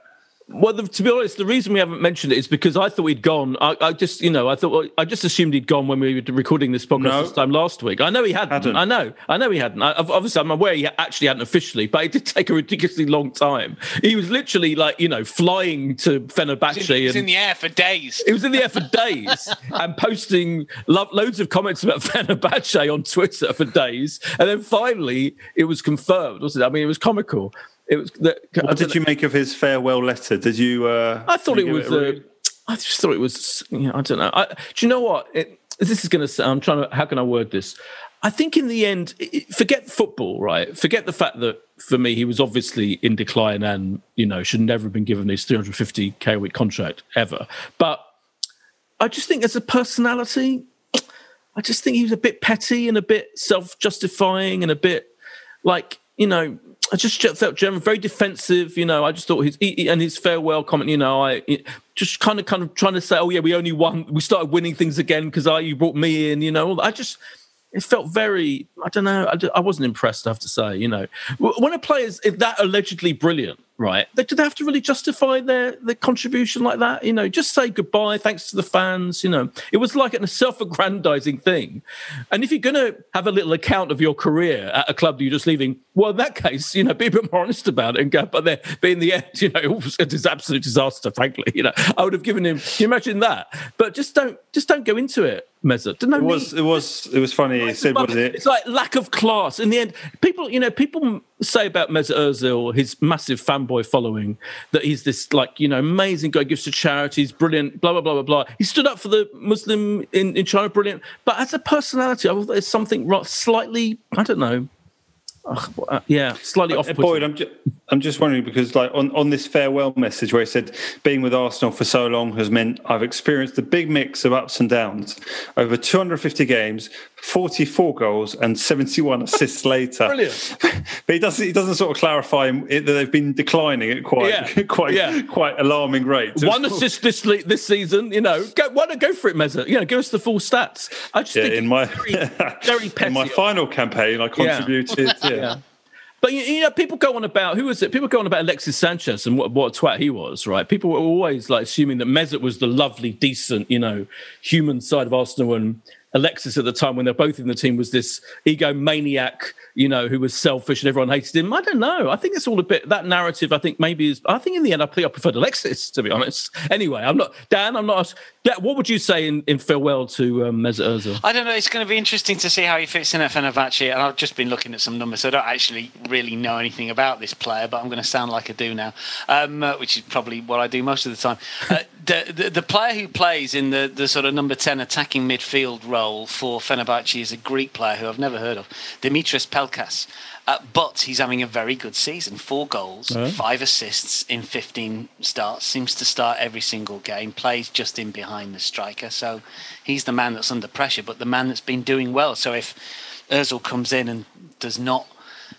Well, the, to be honest, the reason we haven't mentioned it is because I thought he'd gone. I, I just, you know, I thought I just assumed he'd gone when we were recording this podcast no. this time last week. I know he hadn't. hadn't. I know. I know he hadn't. I, obviously, I'm aware he actually hadn't officially, but it did take a ridiculously long time. He was literally like, you know, flying to Fenerbahce. He was, in, in the air for days. He was in the air for days and posting lo- loads of comments about Fenerbahce on Twitter for days, and then finally it was confirmed. Wasn't it? I mean, it was comical it was. The, what did you make of his farewell letter? Did you? Uh, I thought it was. It uh, I just thought it was. You know, I don't know. I, do you know what? It, this is going to. I'm trying to. How can I word this? I think in the end, forget football, right? Forget the fact that for me he was obviously in decline and you know should never have been given his 350k a week contract ever. But I just think as a personality, I just think he was a bit petty and a bit self-justifying and a bit like you know I just felt generally very defensive. You know, I just thought his he, and his farewell comment. You know, I just kind of kind of trying to say, oh yeah, we only won. We started winning things again because I you brought me in. You know, I just it felt very. I don't know. I, I wasn't impressed. I have to say. You know, when a player is that allegedly brilliant, right? They, do they have to really justify their their contribution like that? You know, just say goodbye, thanks to the fans. You know, it was like a self-aggrandizing thing. And if you're going to have a little account of your career at a club that you're just leaving, well, in that case, you know, be a bit more honest about it and go. But there, but in the end, you know, it was an absolute disaster. Frankly, you know, I would have given him. Can you imagine that? But just don't, just don't go into it. Mesut. it was it was it was funny. He said, "Was it?" It's like lack of class. In the end, people you know people say about Mesut Ozil, his massive fanboy following, that he's this like you know amazing guy, gives to charities, brilliant, blah blah blah blah blah. He stood up for the Muslim in, in China, brilliant. But as a personality, I thought there's something slightly I don't know uh, yeah, slightly off. Boyd, I'm, ju- I'm just wondering because, like, on, on this farewell message where he said, being with Arsenal for so long has meant I've experienced a big mix of ups and downs over 250 games, 44 goals, and 71 assists later. Brilliant. but he doesn't, he doesn't sort of clarify that they've been declining at quite, yeah. quite, yeah. quite alarming rates. One assist this this season, you know, go, why not go for it, Meza? You know, give us the full stats. I just yeah, think in my, very, very in my final campaign, I contributed. yeah. But you know, people go on about who was it? People go on about Alexis Sanchez and what, what a twat he was, right? People were always like assuming that Mesut was the lovely, decent, you know, human side of Arsenal, and Alexis at the time when they're both in the team was this egomaniac, you know, who was selfish and everyone hated him. I don't know. I think it's all a bit that narrative. I think maybe is. I think in the end, I think I preferred Alexis to be honest. Anyway, I'm not Dan. I'm not. What would you say in, in farewell to um, Mesut Ozil? I don't know. It's going to be interesting to see how he fits in at Fenerbahce. And I've just been looking at some numbers. So I don't actually really know anything about this player, but I'm going to sound like I do now, um, uh, which is probably what I do most of the time. Uh, the, the, the player who plays in the the sort of number ten attacking midfield role for Fenerbahce is a Greek player who I've never heard of, Dimitris Pelkas. Uh, but he's having a very good season. Four goals, Oh. five assists in 15 starts. Seems to start every single game. Plays just in behind the striker. So he's the man that's under pressure, but the man that's been doing well. So if Özil comes in and does not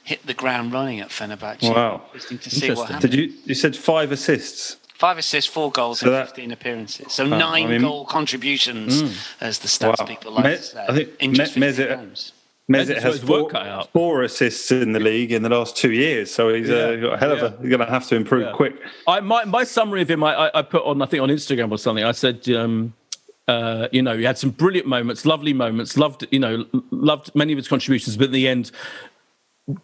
hit the ground running at Fenerbahce, Wow. interesting to see what happens. Did you? You said five assists. Five assists, four goals So in that- 15 appearances. So nine I mean- goal contributions, as the stats Wow. people like Me- to say. I think in Me- just 15 Mesut- games. Mesut Mesut's has four, four assists in the league in the last two years, so he's uh, got a hell of a. Yeah. You're going to have to improve Yeah. quick. I my my summary of him, I, I- put on I think on Instagram or something. I said, um, uh, you know, he had some brilliant moments, lovely moments, loved you know, loved many of his contributions, but in the end,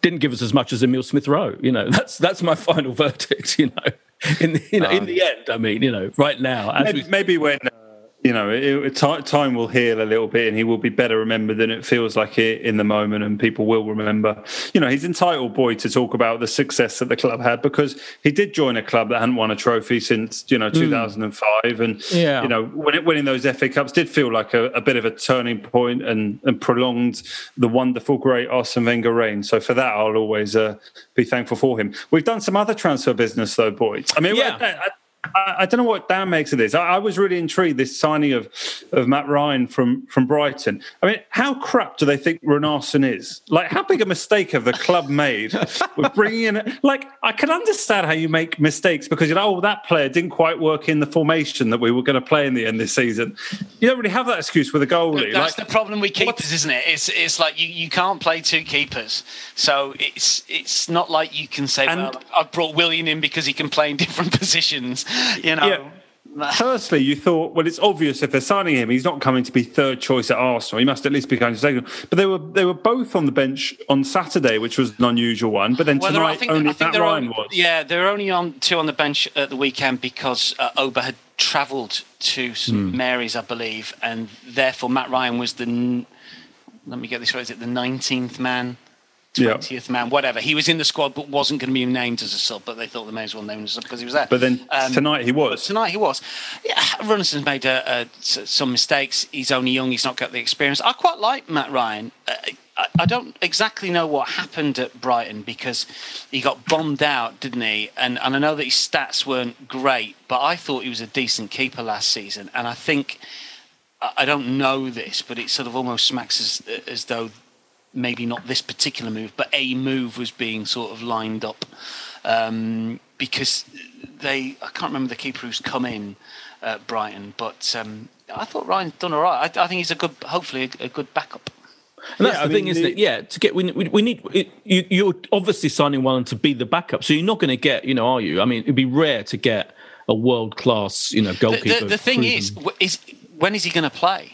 didn't give us as much as Emile Smith Rowe. You know, that's that's my final verdict. You know, in the, you know, in the end, I mean, you know, right now, as Maybe, we, maybe when uh, you know it, it, time will heal a little bit, and he will be better remembered than it feels like it in the moment, and people will remember. You know, he's entitled boy to talk about the success that the club had because he did join a club that hadn't won a trophy since you know 2005, and Yeah. you know when it, winning those FA Cups did feel like a, a bit of a turning point and, and prolonged the wonderful, great Arsene Wenger reign. So for that, I'll always uh, be thankful for him. We've done some other transfer business though, boys. I mean, Yeah. I, I, I, I don't know what Dan makes of this. I, I was really intrigued this signing of of Matt Ryan from from Brighton. I mean, how crap do they think Runarsson is? Like, how big a mistake have the club made with bringing in? Like, I can understand how you make mistakes because you know, oh, that player didn't quite work in the formation that we were going to play in the end this season. You don't really have that excuse with a goalie. That's like, the problem with keepers, what's- isn't it? It's it's like you, you can't play two keepers, so it's it's not like you can say, And- well, I've brought Willian in because he can play in different positions. You know, Firstly, you thought, well, it's obvious if they're signing him, he's not coming to be third choice at Arsenal. He must at least be going to second. But they were they were both on the bench on Saturday, which was an unusual one. But then Well, tonight, only Matt they're Ryan on- was. Yeah, they're only on two on the bench at the weekend because uh, Oba had travelled to St Hmm. Mary's, I believe, and therefore Matt Ryan was the. n- Let me get this right. Is it the nineteenth man? Yeah. Twentieth man, whatever. He was in the squad, but wasn't going to be named as a sub. But they thought they may as well name him as a sub because he was there. But then Um, tonight he was. tonight he was. Yeah, Runarsson's made uh, uh, some mistakes. He's only young. He's not got the experience. I quite like Matt Ryan. Uh, I, I don't exactly know what happened at Brighton because he got bombed out, didn't he? And and I know that his stats weren't great, but I thought he was a decent keeper last season. And I think I I don't know this, but it sort of almost smacks as as though maybe not this particular move, but a move was being sort of lined up um, because they. I can't remember the keeper who's come in at Brighton, but um, I thought Ryan's done all right. I, I think he's a good, hopefully a, a good backup. And that's Yeah, I the thing, mean, isn't it? Yeah, to get we, we, we need it, you, you're obviously signing one to be the backup, so you're not going to get, you know, are you? I mean, it'd be rare to get a world class, you know, goalkeeper. the, the thing proven. is, is when is he going to play?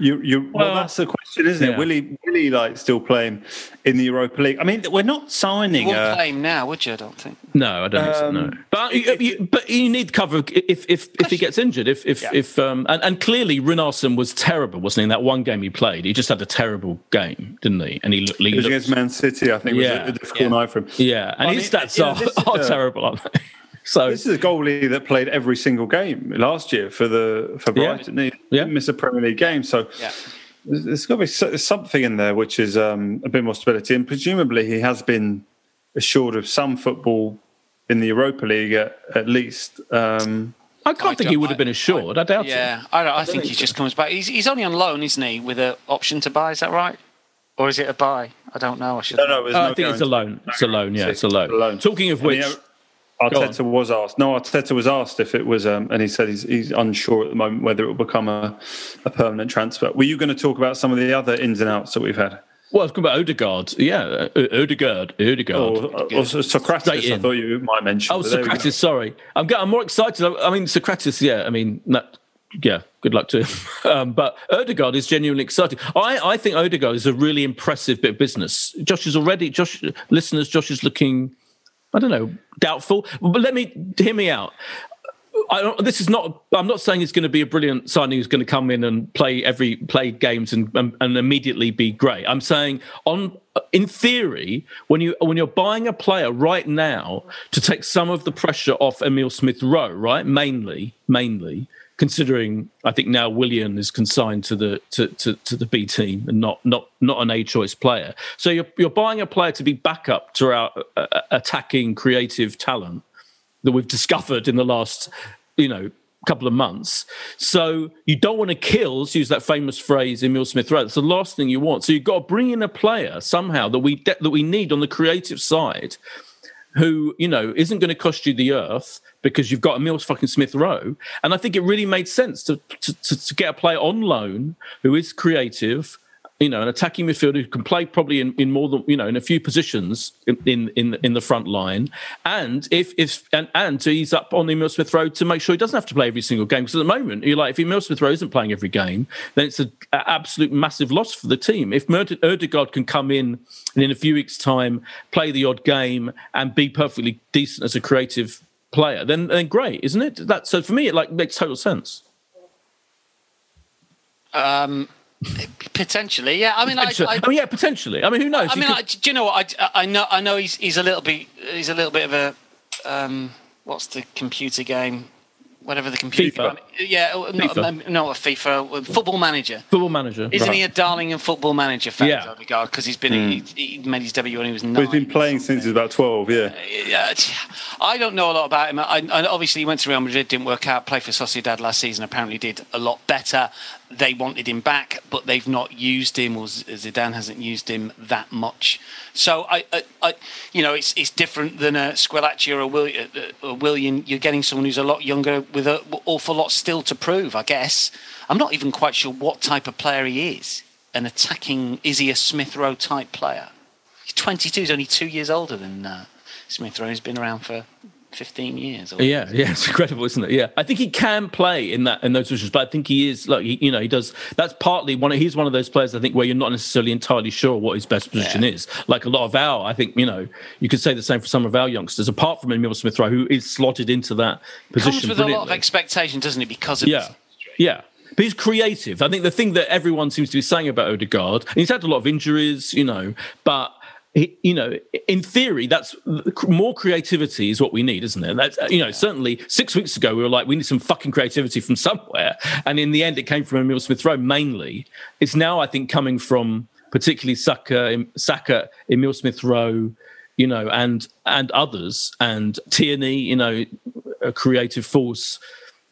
You, you, well, Well, that's the question, isn't yeah. it? Will he, will he like still playing in the Europa League? I mean, we're not You signing. won't Uh, play him now, would you? I don't think. no, I don't think so. No, Um, but you, you, but you need cover if if if he gets injured. If if Yeah. if um and, and clearly Runarsson was terrible, wasn't he? In that one game he played, he just had a terrible game, didn't he? And he looked. He it was looked against Man City, I think, was Yeah, a, a difficult yeah. night for him. yeah, and I his mean, stats you know, are, this are a- terrible, aren't they? So This is a goalie that played every single game last year for the for Yeah. Brighton. He Yeah. didn't miss a Premier League game, so Yeah. There's, there's got to be something in there which is um, a bit more stability. And presumably, he has been assured of some football in the Europa League at, at least. Um, I can't I think he would have been assured. I, doubt it. Yeah, I, I think he just comes back. He's, he's only on loan, isn't he? With an option to buy, is that right? Or is it a buy? I don't know. I should. no, no, Uh, no I think it's a loan. It's a loan. Yeah, it's a loan. A loan. Talking of I mean, which, Go Arteta was asked. No, Arteta was asked if it was, um, and he said he's, he's unsure at the moment whether it will become a, a permanent transfer. Were you going to talk about some of the other ins and outs that we've had, well, I was talking about Odegaard. Yeah, uh, Odegaard. Odegaard. or, or Sokratis? I thought you might mention. Oh, but there we go. Sokratis. Sorry, I'm. get- I'm more excited. I I mean, Sokratis. Yeah, I mean, that, yeah, good luck to him. Um, but Odegaard is genuinely exciting. I, I think Odegaard is a really impressive bit of business. Josh is already, Josh, listeners, Josh is looking, I don't know, doubtful. But let me hear me out. This is not. I'm not saying he's going to be a brilliant signing who's going to come in and play every play games and, and, and immediately be great. I'm saying on in theory, when you when you're buying a player right now to take some of the pressure off Emile Smith Rowe, right? Mainly, mainly considering I think now Willian is consigned to the to, to, to, the B team and not not not an A choice player. So you're you're buying a player to be backup to our uh, uh, attacking creative talent that we've discovered in the last you know couple of months. So you don't want to kill, to use that famous phrase, Emile Smith Rowe. That's the last thing you want. So you've got to bring in a player somehow that we that we need on the creative side who, you know, isn't going to cost you the earth because you've got Emile fucking Smith Rowe. And I think it really made sense to, to, to get a player on loan who is creative, you know, an attacking midfielder who can play probably in, in more than you know in a few positions in in in the front line, and if if and and to ease up on Emile Smith Rowe to make sure he doesn't have to play every single game. Because at the moment, you're like if Emile Smith Rowe isn't playing every game, then it's an absolute massive loss for the team. If Odegaard can come in and in a few weeks' time play the odd game and be perfectly decent as a creative player, then then great, isn't it? That so for me, it like makes total sense. Um, Potentially, yeah. I mean, I, I, I, mean, yeah, potentially. I mean, who knows? I mean, could... do you know what? I, I know, I know he's he's a little bit he's a little bit of a um, what's the computer game? Whatever the computer. FIFA. Yeah, not, FIFA. not a FIFA. Football manager. Football manager. Isn't right. he a darling of football manager fan? Yeah. Odegaard because he's been mm. he, he, made his debut when he was nine. Well, he's been playing since he was about twelve. Yeah. Uh, I don't know a lot about him. I, I, obviously, he went to Real Madrid, didn't work out. Played for Sociedad last season. Apparently, did a lot better. They wanted him back, but they've not used him, or Zidane hasn't used him that much. So I, I, I you know, it's it's different than a Squillaci or a, Will, a Willian. You're getting someone who's a lot younger with an awful lot still to prove. I guess I'm not even quite sure what type of player he is. An attacking, is he a Smith Rowe type player? He's 22. He's only two years older than uh, Smith Rowe. He's been around for 15 years. Yeah, yeah, it's incredible, isn't it? Yeah, I think he can play in that in those positions, but I think he is like he, you know he does. That's partly one. Of, he's one of those players I think where you're not necessarily entirely sure what his best position yeah. is. Like a lot of our, I think you know you could say the same for some of our youngsters, apart from Emile Smith Rowe, who is slotted into that position. Comes with a lot of expectation, doesn't it? Because of yeah, yeah. But he's creative. I think the thing that everyone seems to be saying about Odegaard, and he's had a lot of injuries, you know, but you know, in theory, that's more creativity is what we need, isn't it? That's you know, certainly six weeks ago we were like, we need some fucking creativity from somewhere, and in the end, it came from Emile Smith Rowe mainly. It's now, I think, coming from particularly Saka, Saka, Emile Smith Rowe, you know, and and others, and Tierney, you know, a creative force,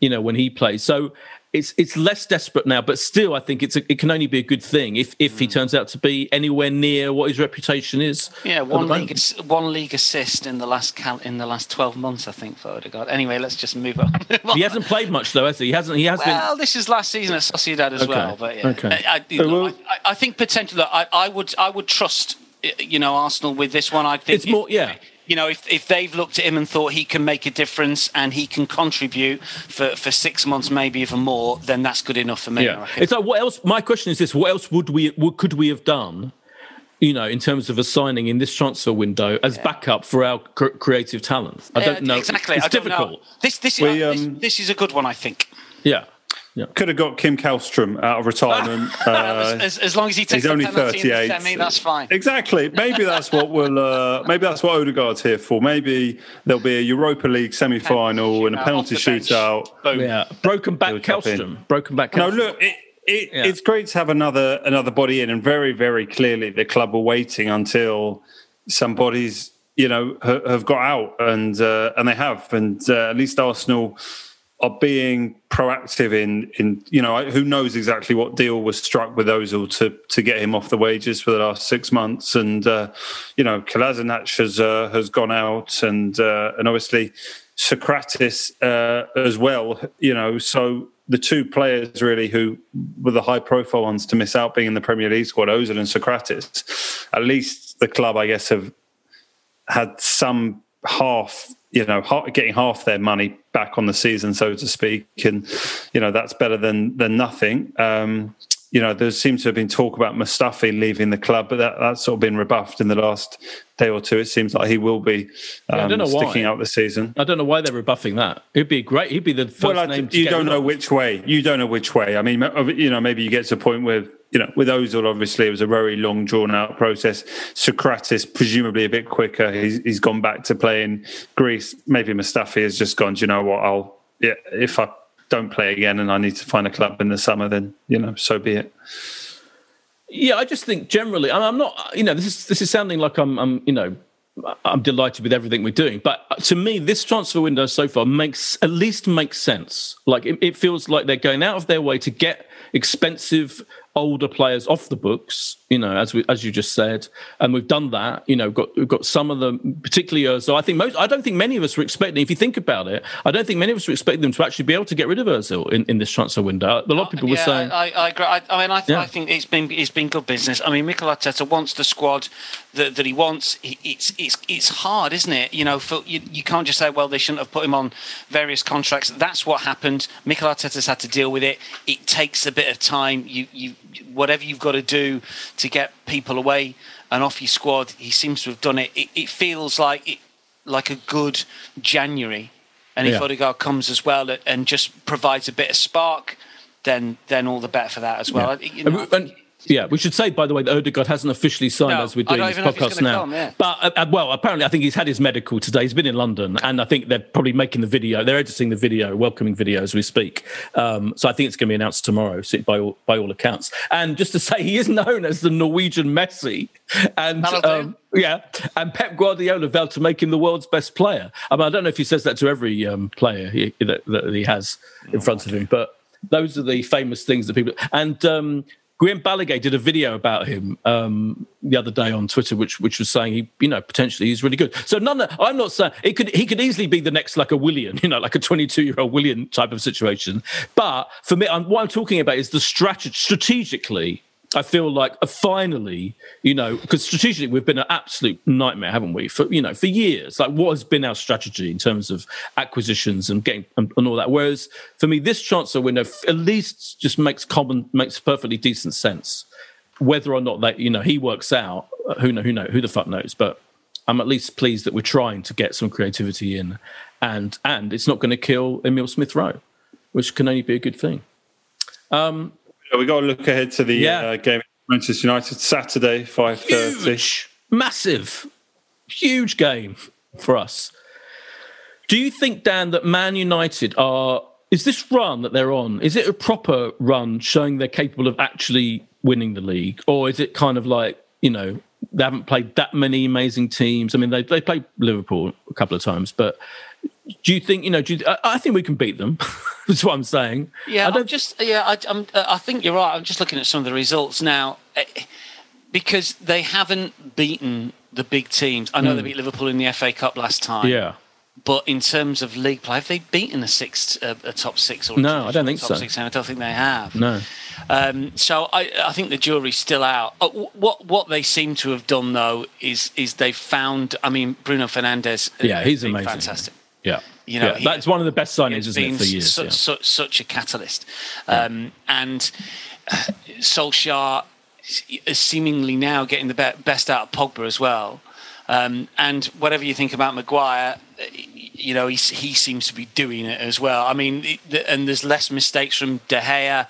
you know, when he plays. So it's it's less desperate now, but still, I think it's a, it can only be a good thing if if he mm. turns out to be anywhere near what his reputation is. Yeah, one league one league assist in the last cal- in the last twelve months, I think, for Odegaard. Anyway, let's just move on. he hasn't played much though, has he? He hasn't. He has well, been. Well, this is last season at Sociedad as okay. well, but yeah, okay. I, I, look, I, I think potentially, I, I would I would trust you know Arsenal with this one. I think it's more, yeah you know, if, if they've looked at him and thought he can make a difference and he can contribute for, for six months, maybe even more, then that's good enough for me. Yeah. It's like, what else? My question is this: What else would we what could we have done? You know, in terms of a signing in this transfer window as yeah. backup for our cr- creative talent, I don't know. Exactly, it's I difficult. Know. This this, we, uh, um, this this is a good one, I think. Yeah. Yeah. Could have got Kim Kallstrom out of retirement. uh, as, as, long as he takes he's only 38. Semi, that's fine. Exactly. Maybe that's what will. Uh, maybe that's what Odegaard's here for. Maybe there'll be a Europa League semi-final and a penalty shootout. Yeah, broken back Kallstrom. Broken back. Kallstrom. No, look. It, it, yeah. It's great to have another another body in, and very, very clearly the club are waiting until somebody's you know have got out, and uh, and they have, and uh, at least Arsenal are being proactive in in you know who knows exactly what deal was struck with Ozil to to get him off the wages for the last six months. And uh, you know Kolasinac has uh, has gone out and uh, and obviously Sokratis uh, as well you know. So the two players really who were the high profile ones to miss out being in the Premier League squad Ozil and Sokratis at least the club I guess have had some half you know getting half their money back on the season, so to speak, and you know that's better than than nothing. Um, you know, there seems to have been talk about Mustafi leaving the club, but that, that's sort of been rebuffed in the last day or two. It seems like he will be um, yeah, sticking out the season. I don't know why they're rebuffing that. It'd be great. He'd be the first well, name. you don't know which way. You don't know which way. I mean, you know, maybe you get to a point where you know, with Ozil, obviously, it was a very long, drawn out process. Sokratis, presumably a bit quicker. He's, he's gone back to playing Greece. Maybe Mustafi has just gone, do you know what? I'll, yeah, if I don't play again and I need to find a club in the summer, then, you know, so be it. Yeah, I just think generally, I'm not, you know, this is, this is sounding like I'm, I'm, you know, I'm delighted with everything we're doing. But to me, this transfer window so far makes at least makes sense. Like it, it feels like they're going out of their way to get expensive older players off the books, you know, as we as you just said, and we've done that. You know, got we've got some of them, particularly So I think most. I don't think many of us were expecting. If you think about it, I don't think many of us were expecting them to actually be able to get rid of Özil in, in this transfer window. A lot of people were yeah, saying. I, I agree. I, I mean, I, yeah. I, think it's been it's been good business. I mean, Mikel Arteta wants the squad that, that he wants. It's it's it's hard, isn't it? You know, for, you, you can't just say, well, they shouldn't have put him on various contracts. That's what happened. Mikel Arteta's had to deal with it. It takes a bit of time. You you whatever you've got to do to get people away and off your squad, he seems to have done it. It, it feels like it, like a good January, and if yeah. Odegaard comes as well and just provides a bit of spark, then then all the better for that as well. Yeah. You know, and, yeah, we should say, by the way, that Odegaard hasn't officially signed no, as we're doing this podcast now. Come, yeah. But uh, uh, well, apparently, I think he's had his medical today. He's been in London, and I think they're probably making the video. They're editing the video, welcoming video as we speak. Um, so I think it's going to be announced tomorrow, by all, by all accounts. And just to say, he is known as the Norwegian Messi, and um, yeah, and Pep Guardiola vowed to make him the world's best player. I mean, I don't know if he says that to every um, player he, that, that, he has in front of him, but those are the famous things that people and um, Guillem did a video about him um, the other day on Twitter, which which was saying he, you know, potentially he's really good. So none, of, I'm not saying it could he could easily be the next like a Willian, you know, like a 22 year old Willian type of situation. But for me, I'm, what I'm talking about is the strategy strategically I feel like uh, finally, you know, because strategically we've been an absolute nightmare, haven't we? For you know, for years. Like, what has been our strategy in terms of acquisitions and getting and, and all that? Whereas for me, this transfer window at least just makes common, makes perfectly decent sense. Whether or not that you know he works out, uh, who know, who know, who the fuck knows? But I'm at least pleased that we're trying to get some creativity in, and and it's not going to kill Emile Smith Rowe, which can only be a good thing. Um, yeah, we got to look ahead to the yeah. uh, game Manchester United Saturday, five thirty. Massive, huge game for us. Do you think, Dan, that Man United are? Is this run that they're on? Is it a proper run showing they're capable of actually winning the league, or is it kind of like you know they haven't played that many amazing teams? I mean, they they played Liverpool a couple of times, but do you think you know? You, I, I, think we can beat them. That's what I'm saying. Yeah, I don't just yeah. I, am uh, I think you're right. I'm just looking at some of the results now eh, because they haven't beaten the big teams. I know mm. they beat Liverpool in the FA Cup last time. Yeah. But in terms of league play, have they beaten a six, uh, a top six, or no? I don't think top so. Six, I don't think they have. No. Um, so I, I think the jury's still out. Uh, what what they seem to have done though is is they've found. I mean, Bruno Fernandes. Yeah, he's amazing. Fantastic. Yeah. You know, yeah, that's one of the best signings, isn't it, for years? Su- yeah. su- such a catalyst. Um, and uh, Solskjaer is seemingly now getting the be- best out of Pogba as well. Um, and whatever you think about Maguire, you know, he, he seems to be doing it as well. I mean, and there's less mistakes from De Gea.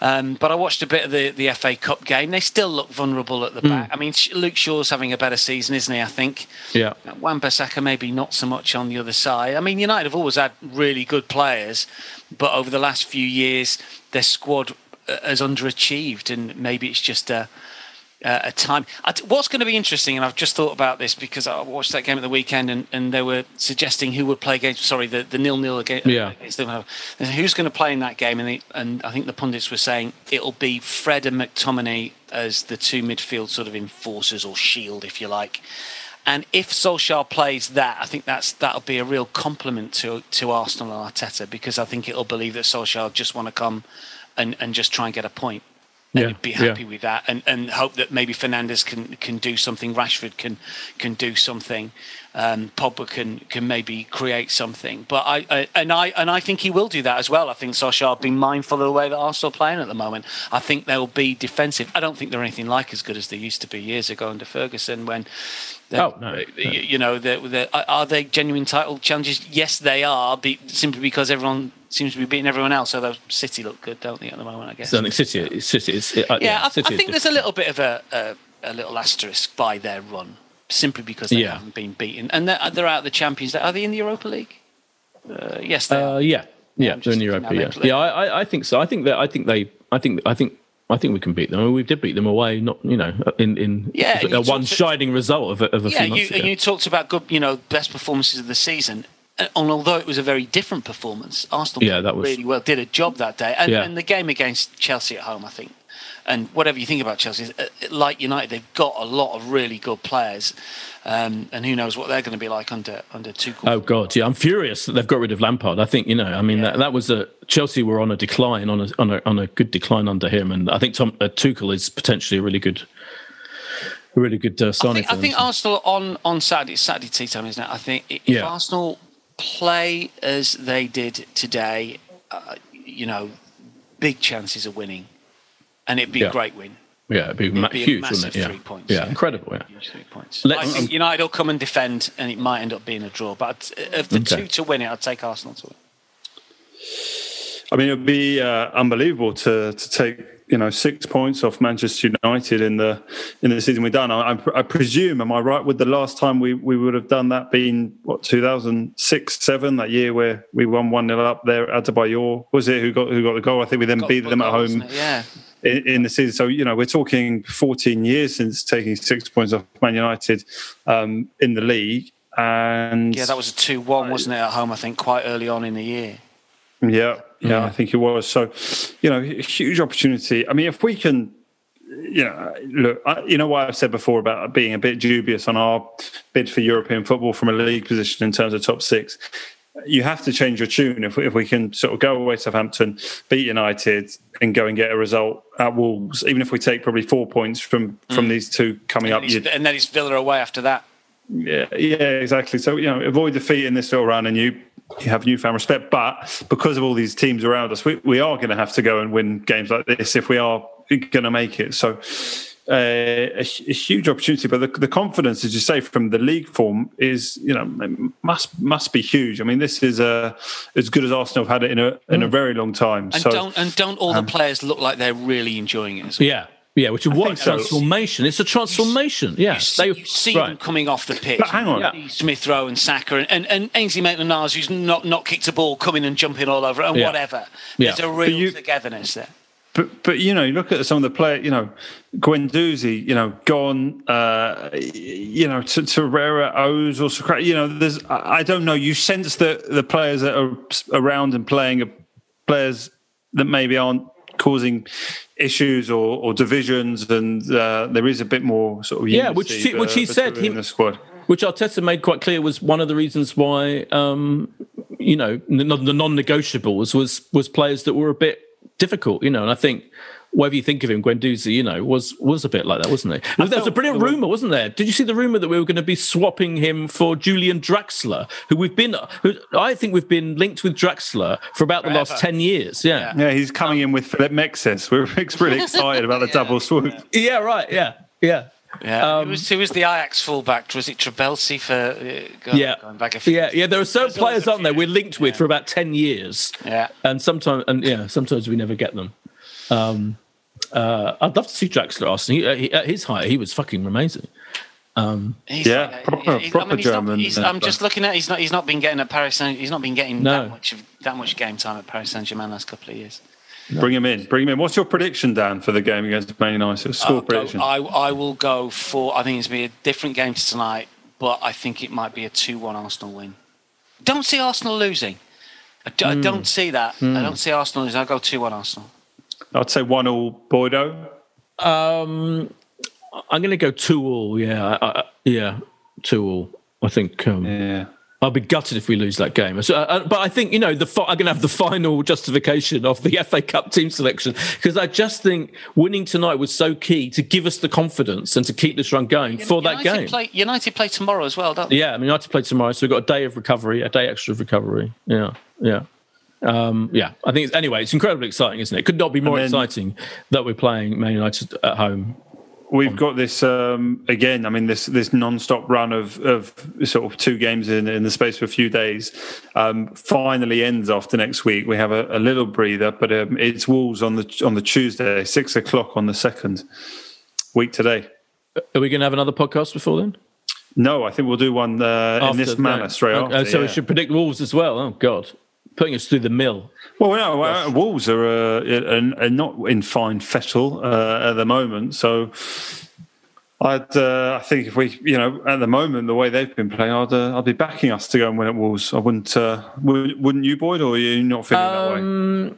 Um, but I watched a bit of the, the FA Cup game. They still look vulnerable at the mm. back. I mean, Luke Shaw's having a better season, isn't he? I think. Yeah. Wan-Bissaka maybe not so much on the other side. I mean, United have always had really good players, but over the last few years, their squad uh, has underachieved, and maybe it's just a uh, Uh, a time. what's going to be interesting, and I've just thought about this because I watched that game at the weekend, and, and they were suggesting who would play against. Sorry, the the nil nil uh, against. Yeah. Who's going to play in that game? And they, and I think the pundits were saying it'll be Fred and McTominay as the two midfield sort of enforcers or shield, if you like. And if Solskjaer plays that, I think that's that'll be a real compliment to to Arsenal and Arteta because I think it'll believe that Solskjaer just want to come and, and just try and get a point. And Yeah, be happy yeah. with that, and, and hope that maybe Fernandes can can do something, Rashford can can do something, um, Pogba can can maybe create something. But I, I and I and I think he will do that as well. I think Solskjaer have been mindful of the way that Arsenal are playing at the moment. I think they'll be defensive. I don't think they're anything like as good as they used to be years ago under Ferguson when. Oh, no, no. you, you know, they're, they're, are they genuine title challenges? Yes, they are. Be, simply because everyone seems to be beating everyone else. Although City look good, don't they, at the moment? I guess. I think City, City is. Uh, yeah, I, City I think there's a little bit of a, a, a little asterisk by their run, simply because they Yeah. haven't been beaten, and they're, they're out of the Champions. League. Are they in the Europa League? Uh, yes, they Uh, are. yeah, yeah, they're in looking Yeah, at their play. yeah. I, I, I think so. I think that. I think they. I think. I think. I think we can beat them. I mean, we did beat them away. Not you know in in Yeah, a one to- shining result of a, of a yeah, few months you, ago. and you talked about good, you know, best performances of the season. And although it was a very different performance, Arsenal Yeah, that was- really well, did a job that day. And, Yeah. and the game against Chelsea at home, I think, and whatever you think about Chelsea, uh, like United, they've got a lot of really good players, um, and who knows what they're going to be like under under Tuchel. Oh God, yeah, I'm furious that they've got rid of Lampard. I think you know, I mean, Yeah. that, that was a Chelsea were on a decline, on a on a on a good decline under him, and I think Tom uh, Tuchel is potentially a really good, a really good uh, I signing. think, for I think Arsenal on on Saturday, Saturday tea time, isn't it? I think if Yeah. Arsenal play as they did today, uh, you know, big chances of winning, and it'd be Yeah. a great win. yeah, it'd be, ma- be huge, massive wouldn't it? Yeah, three points, yeah, yeah. incredible. Yeah. Huge three points. Let's- I think United will come and defend, and it might end up being a draw. But of the Okay. two to win it, I'd take Arsenal to win. I mean, it would be uh, unbelievable to to take you know six points off Manchester United in the in the season we've done. I, I, presume, am I right? With the last time we, we would have done that being what two thousand six seven that year where we won one 0 up there. At Adebayor was it who got who got the goal? I think we then Got beat them at goal, wasn't home? Yeah. in, in the season. So you know we're talking fourteen years since taking six points off Man United um, in the league. And Yeah, that was a 2 1, wasn't it, at home, I think, quite early on in the year. Yeah, yeah, I think it was. So, you know, huge opportunity. I mean, if we can, you know, look, I, you know what I've said before about being a bit dubious on our bid for European football from a league position in terms of top six. You have to change your tune if we, if we can sort of go away to Southampton, beat United, and go and get a result at Wolves. Even if we take probably four points from from mm. these two coming up, And, it's- and then it's Villa away after that. Yeah, yeah, exactly. So you know, avoid defeat in this little run, and you you have newfound respect. But because of all these teams around us, we, we are going to have to go and win games like this if we are going to make it. So. Uh, a, a huge opportunity, but the, the confidence, as you say, from the league form is, you know, must must be huge. I mean, this is uh, as good as Arsenal have had it in a in a very long time. And so don't and don't all the players look like they're really enjoying it as well? Yeah, yeah. Which is what a so. transformation. It's a transformation. Yeah, You see, you see them coming off the pitch. But hang on. You see Smith Rowe and Saka and, and, and Ainsley Maitland-Niles, who's not, not kicked a ball, coming and jumping all over it and Yeah. whatever. Yeah. There's a real you- togetherness there. But but you know, you look at some of the players. You know, Guendouzi, you know, gone. Uh, you know, to Torreira, O's, or Sokratis. You know, there's. I I don't know. You sense that the players that are around and playing are players that maybe aren't causing issues or, or divisions, and uh, there is a bit more sort of Yeah, which unity, he- which he said he- the squad. which Arteta made quite clear was one of the reasons why, um, you know, the, the non-negotiables was was players that were a bit difficult, you know. And I think whatever you think of him, Guendouzi, you know, was was a bit like that, wasn't he? There was a brilliant rumor, wasn't there? Did you see the rumor that we were going to be swapping him for Julian Draxler, who we've been, who I think we've been linked with Draxler for about the last ten years. Yeah, Yeah, he's coming in with Philip Mexes. We're really excited about the double swoop. yeah, right, yeah, yeah. Yeah. who, was, who was the Ajax fullback? Was it Trabelsi for uh, going, yeah, going back a few yeah, yeah. There are certain players, a aren't there? We're linked with Yeah. for about ten years. Yeah. and sometimes, and yeah, sometimes we never get them. Um, uh, I'd love to see Draxler Arsenal. He, uh, he, at his height, he was fucking amazing. He's Yeah, like- proper- he's- proper he's not- German, he's- uh, I'm just looking at. He's not. He's not been getting at Paris. Saint. He's not been getting No. that much of that much game time at Paris Saint Germain last couple of years. Bring him in. Bring him in. What's your prediction, Dan, for the game against Man United? Score I'll go- prediction. I, I will go for. I think it's going to be a different game to tonight, but I think it might be a two-one Arsenal win. Don't see Arsenal losing. I, d- I Hmm. don't see that. I don't see Arsenal losing. I'll go two-one Arsenal. I'd say one all Bordeaux. Um, I'm going to go two all. Yeah, I, I, yeah, two all. I think. Um, Yeah. I'll be gutted if we lose that game. So, uh, but I think you know the I'm going to have the final justification of the FA Cup team selection because I just think winning tonight was so key to give us the confidence and to keep this run going for that game. Play, United play tomorrow as well, don't they? Yeah, I mean United play tomorrow, so we've got a day of recovery, a day extra of recovery. Yeah, yeah. Um, yeah, I think it's, anyway, it's incredibly exciting, isn't it? Could not be more exciting that we're playing Man United at home. We've got this um, again. I mean, this this non-stop run of of sort of two games in in the space of a few days um, finally ends after next week. We have a, a little breather, but um, it's Wolves on the on the Tuesday, six o'clock on the second week today. Are we going to have another podcast before then? No, I think we'll do one uh, in this manner straight Okay, after. so we should predict Wolves as well. Oh God, putting us through the mill. Well, no, well, Wolves are, uh, are, are not in fine fettle uh, at the moment. So, I'd, uh, I think if we, you know, at the moment the way they've been playing, I'd, uh, I'd be backing us to go and win at Wolves. I wouldn't, uh, wouldn't wouldn't you, Boyd, or are you not feeling that way?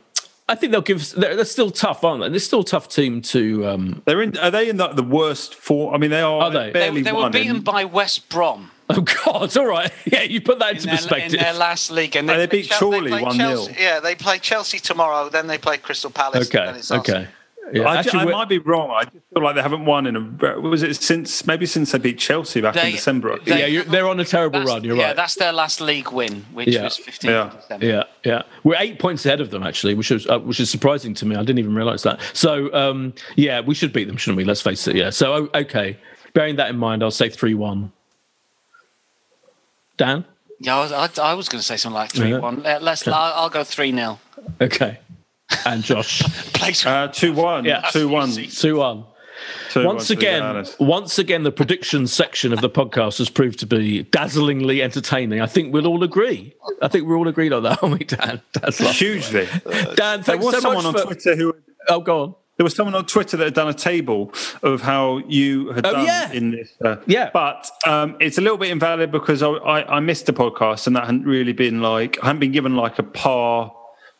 I think they'll give. They're, they're still tough, aren't they? They're still a tough team to. Um, They're in. Are they in the, the worst four? I mean, they are. Are they? They, barely they were won beaten in- by West Brom oh God! All right, yeah, you put that in into their, in their last league. And Oh, they beat Chel- Chorley 1-0. Chelsea- Yeah, they play Chelsea tomorrow. Then they play Crystal Palace. and then okay, it's Arsenal. okay. Yeah, I, ju- actually, I might be wrong. I just feel like they haven't won in a. Was it since maybe since they beat Chelsea back in December? They- yeah, you're, they're on a terrible run. You're yeah, right. that's their last league win, which Yeah. was 15 Yeah. December. Yeah, yeah. We're eight points ahead of them actually, which is uh, which is surprising to me. I didn't even realise that. So um, yeah, we should beat them, shouldn't we? Let's face it. Yeah. So okay, bearing that in mind, I'll say three one. Dan. Yeah, I was, I, I was going to say something like 3 1. Let's, I'll, I'll go 3 0. Okay. And Josh. Place Uh, two one. Yeah. two one. Two one. Two Once one, again, once again, the predictions section of the podcast has proved to be dazzlingly entertaining. I think we'll all agree. I think we're all agreed on that, aren't we, Dan? Dan's laughing. hugely. Dan, There was so someone much on for. Twitter who Oh, go on. there was someone on Twitter that had done a table of how you had Oh, done yeah. in this. Uh, Yeah. but um, it's a little bit invalid because I, I, I missed the podcast and that hadn't really been like I hadn't been given like a par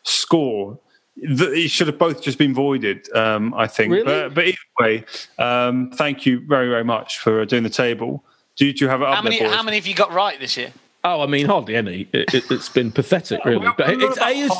score. The- It should have both just been voided, um, I think. Really? But, but either way, um, thank you very very much for doing the table. Do, do you have it up how many, there, how many have you got right this year? Oh, I mean, hardly any. It, it, it's been pathetic, really. But it's A is.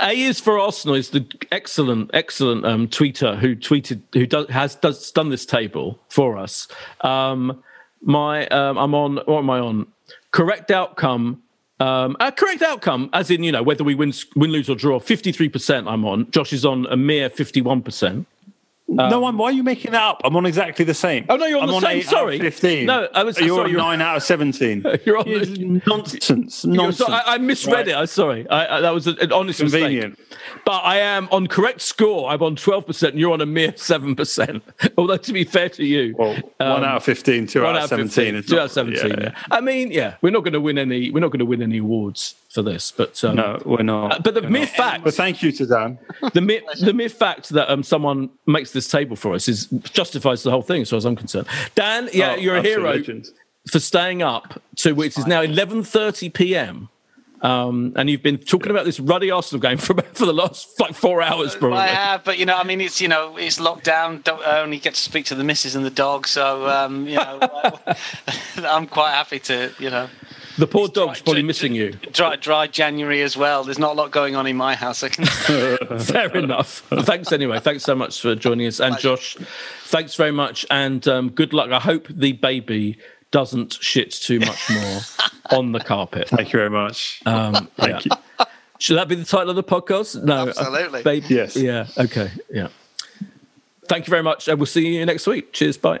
A is for Arsenal. Is the excellent, excellent um, tweeter who tweeted who does has does done this table for us. Um, my um, I'm on. What am I on? Correct outcome. Um, a correct outcome, as in you know whether we win, win, lose or draw. Fifty three percent. I'm on. Josh is on a mere fifty one percent. No, um, I'm, why are you making that up? I'm on exactly the same. Oh, no, you're on I'm the same, out of sorry. Fifteen. No, I was- You're sorry, on you're- nine out of seventeen. You're on the- nonsense. So Nonsense. I, I misread Right. it. I'm sorry. I, I, that was an, honest Convenient. mistake. But I am on correct score. I'm on 12%. And you're on a mere 7%. Although, to be fair to you, Well, one um, out of 15, two out of 17. 15, two not- out of 17. yeah. Yeah. I mean, yeah, we're not going to win any. We're not going to win any awards for this. But um, No, we're not. uh, but the We're mere not. fact, But thank you to Dan. the mere, the mere fact that um, someone makes this table for us is justifies the whole thing, as far as I'm concerned. Dan, yeah, Oh, you're a hero legend. for staying up to which is now 11:30 p.m. Um, and you've been talking about this ruddy Arsenal game for for the last like four hours, probably. I have, but you know, I mean, it's you know, it's locked down. Don't I only get to speak to the missus and the dog, so um, you know, I'm quite happy to you know The poor dog's dry- probably dry- missing you. dry, dry January as well. There's not a lot going on in my house. I can. Fair enough. Thanks anyway. Thanks so much for joining us, and Josh, thanks very much, and um, good luck. I hope the baby doesn't shit too much more on the carpet. Thank you very much. Um, Thank yeah. you. Should that be the title of the podcast? No, uh, Absolutely. baby. Yes. Yeah. Okay. Yeah. Thank you very much, and we'll see you next week. Cheers. Bye.